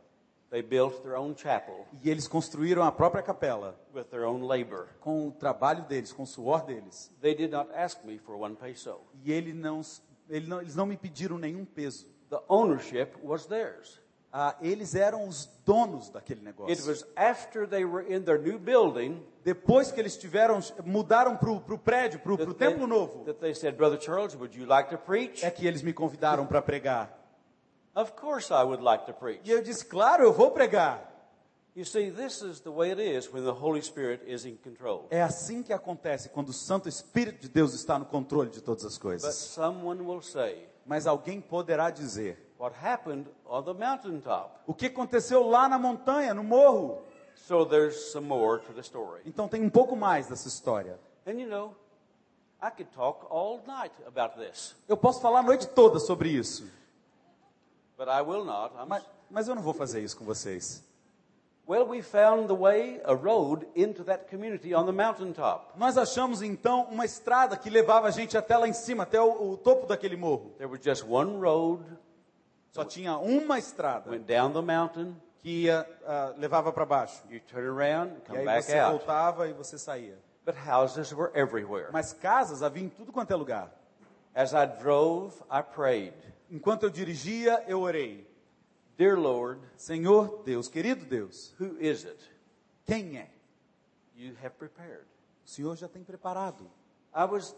They built their own chapel E eles construíram a própria capela with their own labor. com o trabalho deles, com o suor deles. They did not ask me for one peso. E ele não, ele não, eles não me pediram nenhum peso. The ownership was theirs. Ah, eles eram os donos daquele It negócio. was after they were in their new building Depois que eles tiveram, mudaram para o prédio, para o templo novo, that they said, Brother Charles, would you like to preach? é que eles me convidaram para pregar. Of course I would like to preach. E eu disse, claro, eu vou pregar. You see, this is the way it is when the Holy Spirit is in control. É assim que acontece quando o Santo Espírito de Deus está no controle de todas as But coisas. someone will say, Mas alguém poderá dizer: What happened on the mountaintop? o que aconteceu lá na montanha, no morro? So there's some more to the story. Então tem um pouco mais dessa história. And you know, I could talk all night about this, Eu posso falar a noite toda sobre isso, but not. Mas, mas eu não vou fazer isso com vocês. Well, we found the way, a road into that community on the mountaintop. Nós achamos então uma estrada que levava a gente até lá em cima, até o, o topo daquele morro. There was just one road, Só tinha uma estrada went down the mountain, que ia, ah, levava para baixo. you turn around, E come aí back você out. voltava e você saía. But houses were everywhere. Mas casas havia em tudo quanto é lugar. As I drove, I prayed, Enquanto eu dirigia, eu orei. Dear Lord, Senhor Deus, querido Deus, who is it quem é? you have prepared? O Senhor já tem preparado. I was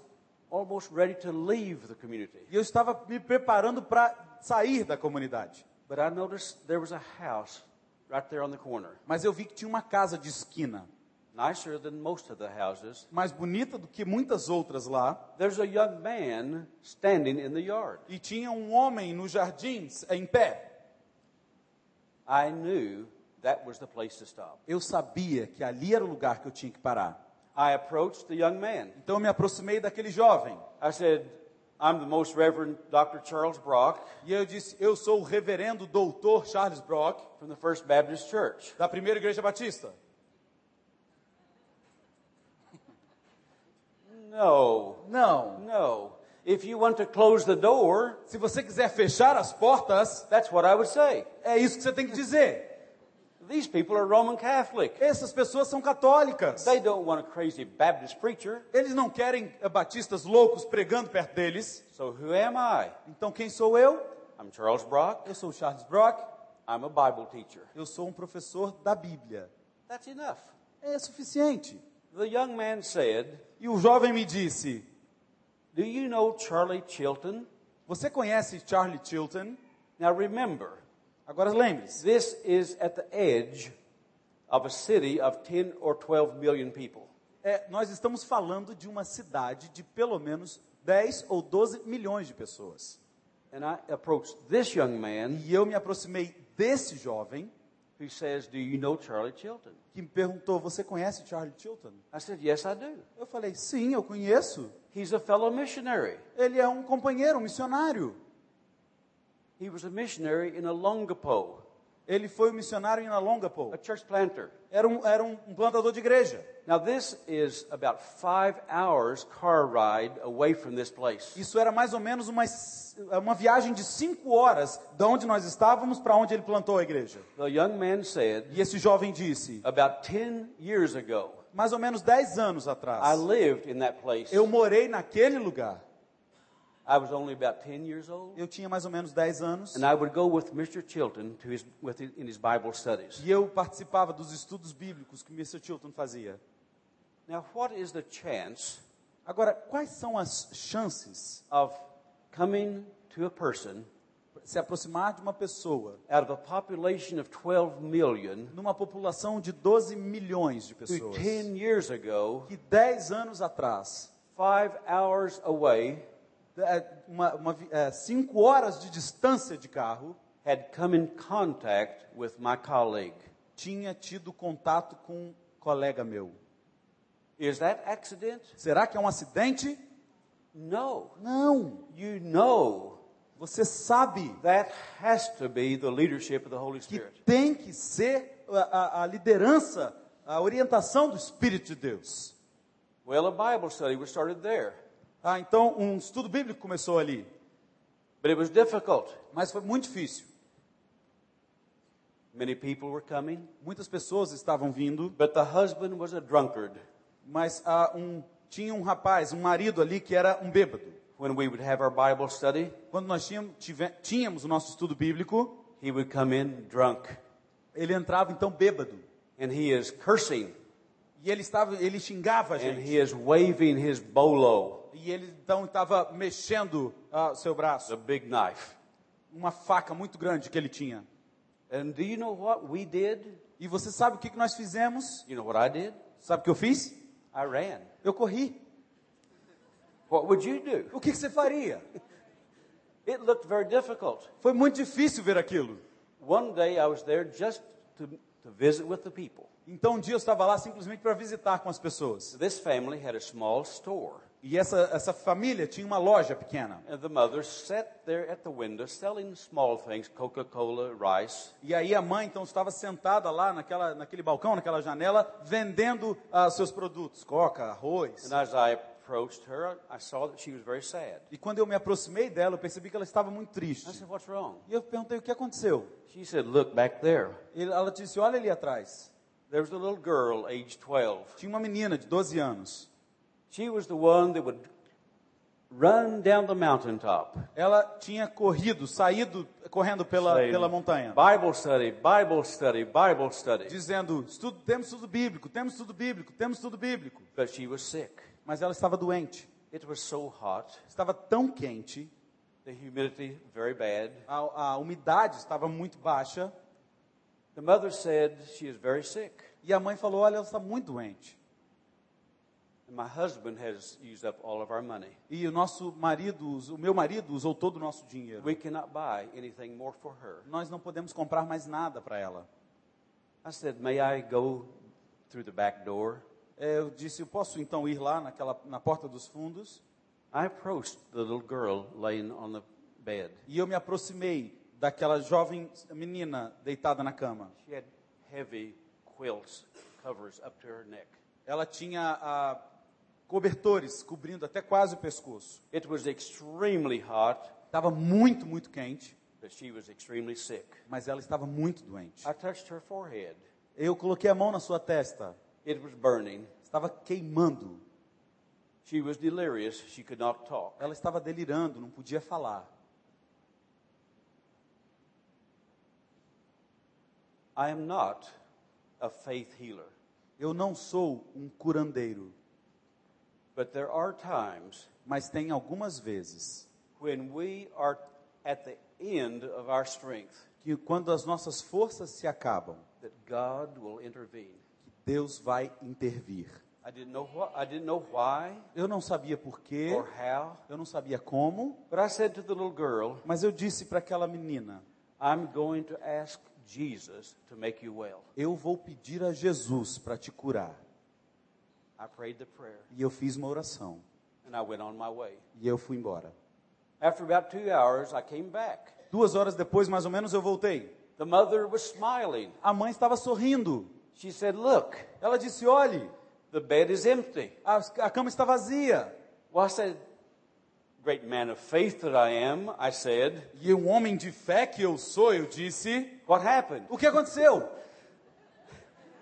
almost ready to leave the community, E eu estava me preparando para sair da comunidade. but I noticed there was a house right there on the corner, Mas eu vi que tinha uma casa de esquina, nicer than most of the houses. mais bonita do que muitas outras lá. There's a young man standing in the yard. E tinha um homem nos jardins em pé. I knew that was the place to stop. Eu sabia que ali era o lugar que eu tinha que parar. I approached the young man. Então eu me aproximei daquele jovem. I said, I'm the Most Reverend Dr. Charles Brock E eu disse: Eu sou o reverendo doutor Charles Brock, from the First Baptist Church. da Primeira Igreja Batista. No, Não. no. If you want to close the door, Se você quiser fechar as portas, that's what I would say. é isso que você tem que dizer. These people are Roman Catholic. Essas pessoas são católicas. They don't want a crazy Baptist preacher. Eles não querem eh, batistas loucos pregando perto deles. So who am I? Então quem sou eu? I'm Charles Brock. Eu sou Charles Brock. I'm a Bible teacher. Eu sou um professor da Bíblia. That's enough. É suficiente. The young man said, E o jovem me disse: Do you know Charlie Chilton? Você conhece Charlie Chilton? Now remember, Agora lembre-se, this is at the edge of a city of 10 or 12 million people. é, nós estamos falando de uma cidade de pelo menos 10 ou 12 milhões de pessoas. And I approached this young man E eu me aproximei desse jovem who says, Do you know Charlie Chilton? que me perguntou: Você conhece Charlie Chilton? I said, Yes, I do. Eu falei: Sim, eu conheço. He's a fellow missionary. Ele é um companheiro, um missionário. He was a missionary in Alongapo, Ele foi um missionário em Alongapo. a church planter. Era um, era um, plantador de igreja. Now, this is about five hours car ride away from this place. Isso era mais ou menos uma, uma viagem de cinco horas de onde nós estávamos para onde ele plantou a igreja. The young man said, E esse jovem disse: About 10 years ago, mais ou menos dez anos I atrás, lived in that place. eu morei naquele lugar. I was only about 10 years old. Eu tinha mais ou menos dez anos. And I would go with Mr. Chilton to his, with his, in his Bible studies. E eu participava dos estudos bíblicos que Mr. Chilton fazia. Now, what is the chance Agora, quais são as chances of coming to a person se aproximar de uma pessoa out of a population of 12 million numa população de 12 milhões de pessoas 10 years ago, que 10 anos atrás, five hours away, uma, uma vi- é, cinco horas de distância de carro, had come in contact with my colleague? tinha tido contato com um colega meu. Is that accident? Será que é um acidente? No. Não. You know Você sabe that has to be the leadership of the Holy que Spirit. tem que ser a, a- a liderança, a orientação do Espírito de Deus. Well, a Bible study was started there, Ah, então, um estudo bíblico começou ali, but it was difficult. mas foi muito difícil. Many people were coming, Muitas pessoas estavam vindo, but the husband was a drunkard. mas ah, um, tinha um rapaz, um marido ali que era um bêbado. When we would have our Bible study, Quando nós tínhamos, tive- tínhamos o nosso estudo bíblico, he would come in drunk, ele entrava então bêbado. and he is cursing, E ele estava, ele xingava a and gente. he is waving his bolo, E ele então estava mexendo ah, seu braço, the big knife. uma faca muito grande que ele tinha. And do you know what we did? E você sabe o que que nós fizemos? You know what I did? Sabe o que eu fiz? I ran. Eu corri. What would you do? O que que você faria? It looked very difficult. Foi muito difícil ver aquilo. One day I was there just to, to visit with the people. Então um dia eu estava lá simplesmente para visitar com as pessoas. This family had a small store, E essa, essa família tinha uma loja pequena. and the mother sat there at the window selling small things. E aí a mãe então estava sentada lá naquela, naquele balcão, naquela janela, vendendo ah, seus produtos, coca, arroz. And as I approached her, I saw that she was very sad. E quando eu me aproximei dela, eu percebi que ela estava muito I triste. said, What's wrong? E eu perguntei o que aconteceu. She said, Look back there. Ela disse: Olha ali atrás. There was a little girl, age 12. Tinha uma menina de 12 anos. She was the one that would run down the mountaintop. Ela tinha corrido, saído, correndo pela, saying, pela montanha, Bible study, Bible study, Bible study. dizendo: estudo, temos tudo bíblico, temos tudo bíblico, temos tudo bíblico. But she was sick. Mas ela estava doente. It was so hot, Estava tão quente, the humidity very bad. a, a umidade estava muito baixa. The mother said she is very sick. E a mãe falou: Olha, ela está muito doente. My husband has used up all of our money. E o nosso marido, o meu marido, usou todo o nosso dinheiro. We cannot buy anything more for her. Nós não podemos comprar mais nada para ela. I said, May I go through the back door? É, Eu disse, eu posso então ir lá naquela, na porta dos fundos? I approached the little girl laying on the bed. E eu me aproximei daquela jovem menina deitada na cama. She had heavy quilts, covers up to her neck. Ela tinha ah, cobertores cobrindo até quase o pescoço. It was extremely hot, Estava muito, muito quente, but she was extremely sick. mas ela estava muito doente. I touched her forehead. Eu coloquei a mão na sua testa. It was burning. Estava queimando. She was delirious. She could not talk. Ela estava delirando, não podia falar. I am not a faith healer, Eu não sou um curandeiro, but there are times mas tem algumas vezes when we are at the end of our strength que quando as nossas forças se acabam, that God will intervene. Deus vai intervir. I didn't know what I didn't know why Eu não sabia porquê, or how, eu não sabia como, but I said to the little girl, mas eu disse para aquela menina: I'm going to ask Jesus to make you well. Eu vou pedir a Jesus para te curar. I prayed the prayer E eu fiz uma oração. and I went on my way. E eu fui embora. After about two hours, I came back. Duas horas depois, mais ou menos, eu voltei. The mother was smiling. A mãe estava sorrindo. She said, Look, Ela disse: Olhe, the bed is empty. a, a cama está vazia. Well, I said, Great man of faith that I am, I said, E um homem de fé que eu sou, eu disse: What happened? O que aconteceu?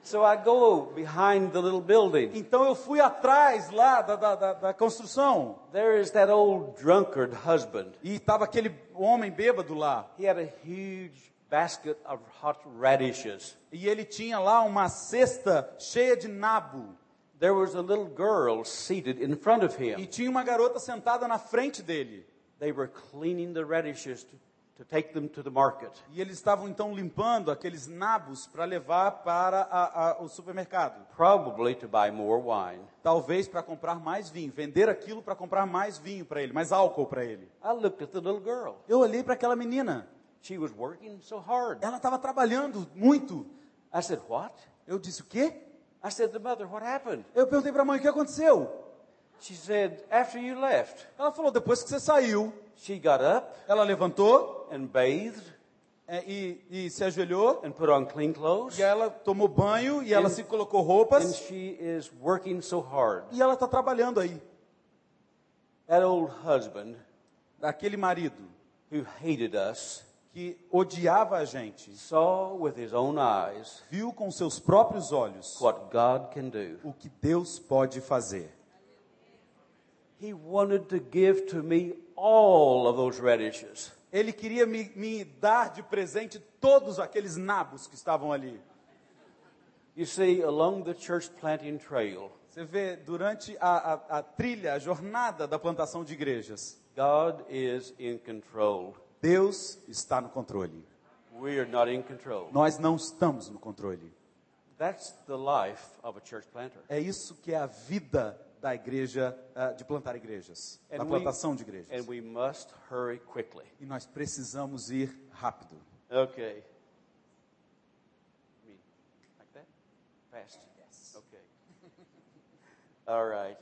So I go behind the little building. Então eu fui atrás lá da, da, da, da construção. There is that old drunkard husband. E estava aquele homem bêbado lá. He had a huge basket of hot radishes. E ele tinha lá uma cesta cheia de nabo. There was a little girl seated in front of E him. tinha uma garota sentada na frente dele. They were cleaning the radishes to, to take them to the market. E eles estavam então limpando aqueles nabos para levar para a- a- o supermercado. Probably to buy more wine. Talvez para comprar mais vinho. Vender aquilo para comprar mais vinho para ele, mais álcool para ele. I looked at the little girl. Eu olhei para aquela menina. She was working so hard. Ela estava trabalhando muito. I said, What? Eu disse: O quê? I said, The mother, what happened? Eu perguntei para a mãe: O que aconteceu? She said, After you left, Ela falou: Depois que você saiu. she got up Ela levantou and bathed é, e, e se ajoelhou. and put on clean clothes. E ela tomou banho e ela And- se colocou And roupas. she is working so hard. E ela está trabalhando aí. That old husband Aquele marido who hated us que odiava a gente saw with his own eyes viu com seus próprios olhos what God can do. o que Deus pode fazer. He wanted to give to me all of those radishes. Ele queria me, me dar de presente todos aqueles nabos que estavam ali. You see, along the church planting trail, Você vê, durante a, a, a trilha, a jornada da plantação de igrejas, God is in control. Deus está no controle. We are not in control. Nós não estamos no controle. That's the life of a church planter. É isso que é a vida da igreja, ah, de plantar igrejas, da we- plantação de igrejas. and we must hurry quickly. E nós precisamos ir rápido. Okay. Like that? Fast? Yes. Okay. All right.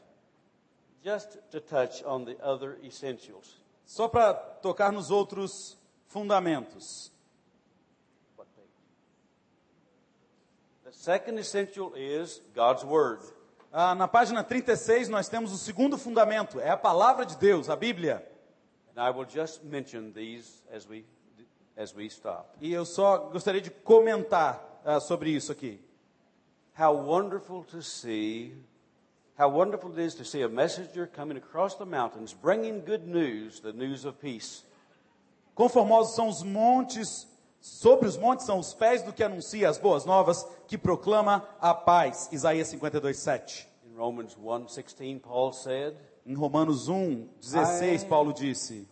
Just to touch on the other essentials. Só para tocar nos outros fundamentos. The second essential is God's Word. Ah, na página 36, nós temos o segundo fundamento, é a palavra de Deus, a Bíblia. As we, as we. E eu só gostaria de comentar ah, sobre isso aqui. How wonderful to see, how wonderful it is to see a messenger coming across the mountains bringing good news, the news of peace. Conformosos são os montes, sobre os montes são os pés do que anuncia as boas novas, que proclama a paz. Isaías 52, 7. In Romans 1:16 Paul said, Em Romanos 1, 16, Ai. Paulo disse.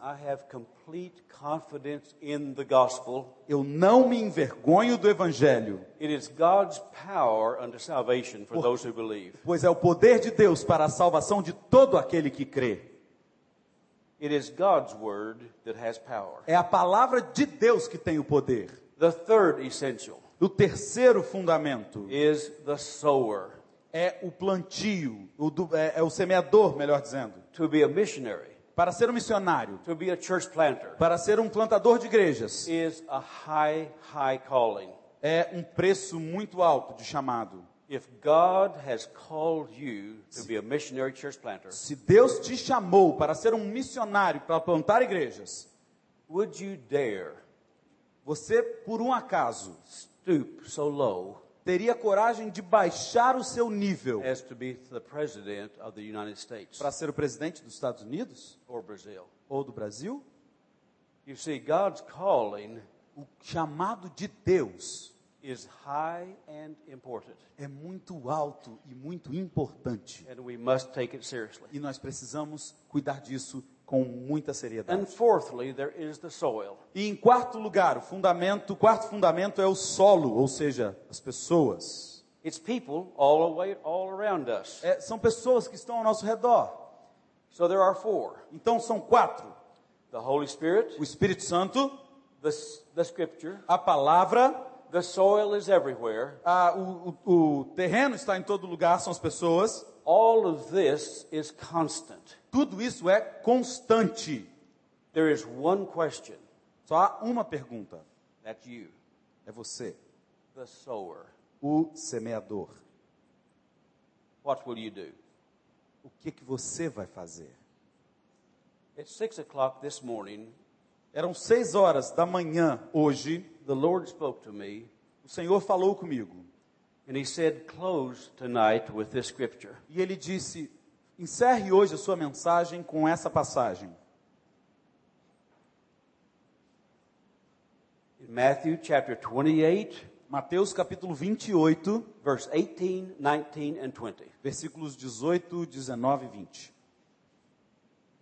Eu não me envergonho do evangelho, It is God's power unto salvation for those who believe. pois é o poder de Deus para a salvação de todo aquele que crê. It is God's word that has power. É a palavra de Deus que tem o poder. The third essential O terceiro fundamento is the sower. é o plantio, o do- é, é o semeador, melhor dizendo. To be a missionary, Para ser um missionário, to be a church planter, para ser um plantador de igrejas, is a high, high calling. é um preço muito alto de chamado. If God has called you to be a missionary church planter, Se Deus te chamou para ser um missionário, para plantar igrejas, would you dare você, por um acaso, stoop so low teria coragem de baixar o seu nível as to be the president of the United States para ser o presidente dos Estados Unidos ou do Brasil? You see, God's calling O chamado de Deus is high and important, é muito alto e muito importante. and we must take it seriously. E nós precisamos cuidar disso com muita seriedade. And fourthly, there is the soil. E em quarto lugar, o fundamento, o quarto fundamento é o solo, ou seja, as pessoas. It's people all away, all around us. É, são pessoas que estão ao nosso redor. So there are four: Então são quatro: the Holy Spirit, o Espírito Santo, the, the Scripture, a palavra, the soil is everywhere. a- o, o- o terreno está em todo lugar, são as pessoas. All of this is constant. Tudo isso é constante. There is one question. Só há uma pergunta: That's you, é você, the sower. o semeador. What will you do? O que que você vai fazer? At six o'clock this morning, Eram seis horas da manhã hoje. The Lord spoke to me, O Senhor falou comigo and He said, "Close tonight with this scripture." e Ele disse: encerre hoje a sua mensagem com essa passagem. In Matthew chapter 28, Mateus capítulo 28, verse 18, 19, and 20. versículos 18, 19 e 20.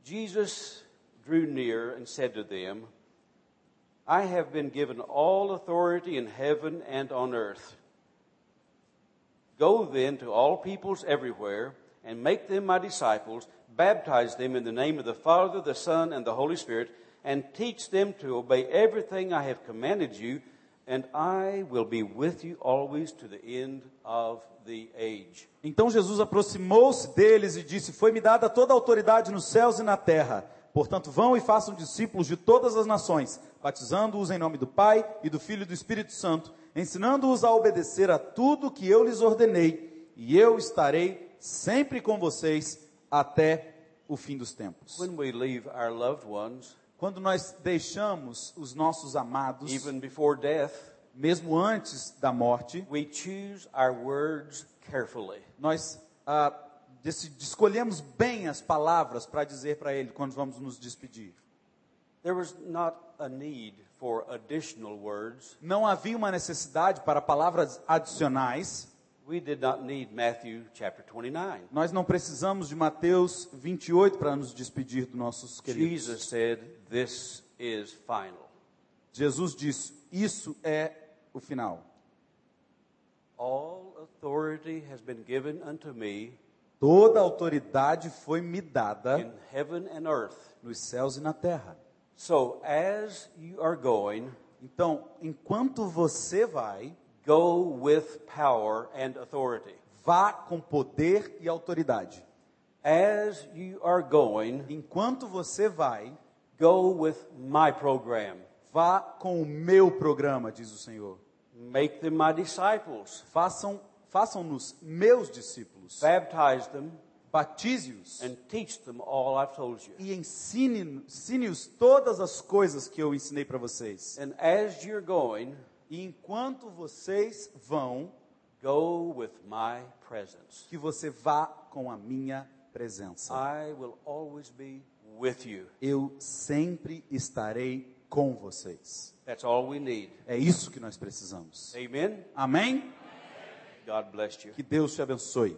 Jesus drew near and said to them, I have been given all authority in heaven and on earth. Go then to all peoples everywhere and make them my disciples, baptize them in the name of the Father, the Son, and the Holy Spirit, and teach them to obey everything I have commanded you, and I will be with you always to the end of the age. Então Jesus aproximou-se deles e disse: Foi-me dada toda a autoridade nos céus e na terra. Portanto, vão e façam discípulos de todas as nações, batizando-os em nome do Pai e do Filho e do Espírito Santo, ensinando-os a obedecer a tudo que eu lhes ordenei, e eu estarei sempre com vocês até o fim dos tempos. When we leave our loved ones, Quando nós deixamos os nossos amados, even before death, mesmo antes da morte, we choose our words carefully. nós ah, escolhemos bem as palavras para dizer para ele quando vamos nos despedir. There was not a need for additional words. Não havia uma necessidade para palavras adicionais. We did not need Matthew chapter 29. Nós não precisamos de Mateus 28 para nos despedir dos nossos queridos. Jesus said, This is final. Jesus disse: Isso é o final. All authority has been given unto me Toda a autoridade foi me dada in heaven and earth. nos céus e na terra. So as you are going, Então, enquanto você vai, go with power and authority. vá com poder e autoridade. As you are going, Enquanto você vai, go with my program. vá com o meu programa, diz o Senhor. Make them my disciples. Façam, façam-nos meus discípulos. Baptize them Batize-os and teach them all I've told you. e ensine- ensine-os todas as coisas que eu ensinei para vocês. And as you're going, E enquanto vocês vão, go with my presence. que você vá com a minha presença. I will always be with you. Eu sempre estarei com vocês. That's all we need. É isso que nós precisamos. Amen. Amém? God bless you. Que Deus te abençoe.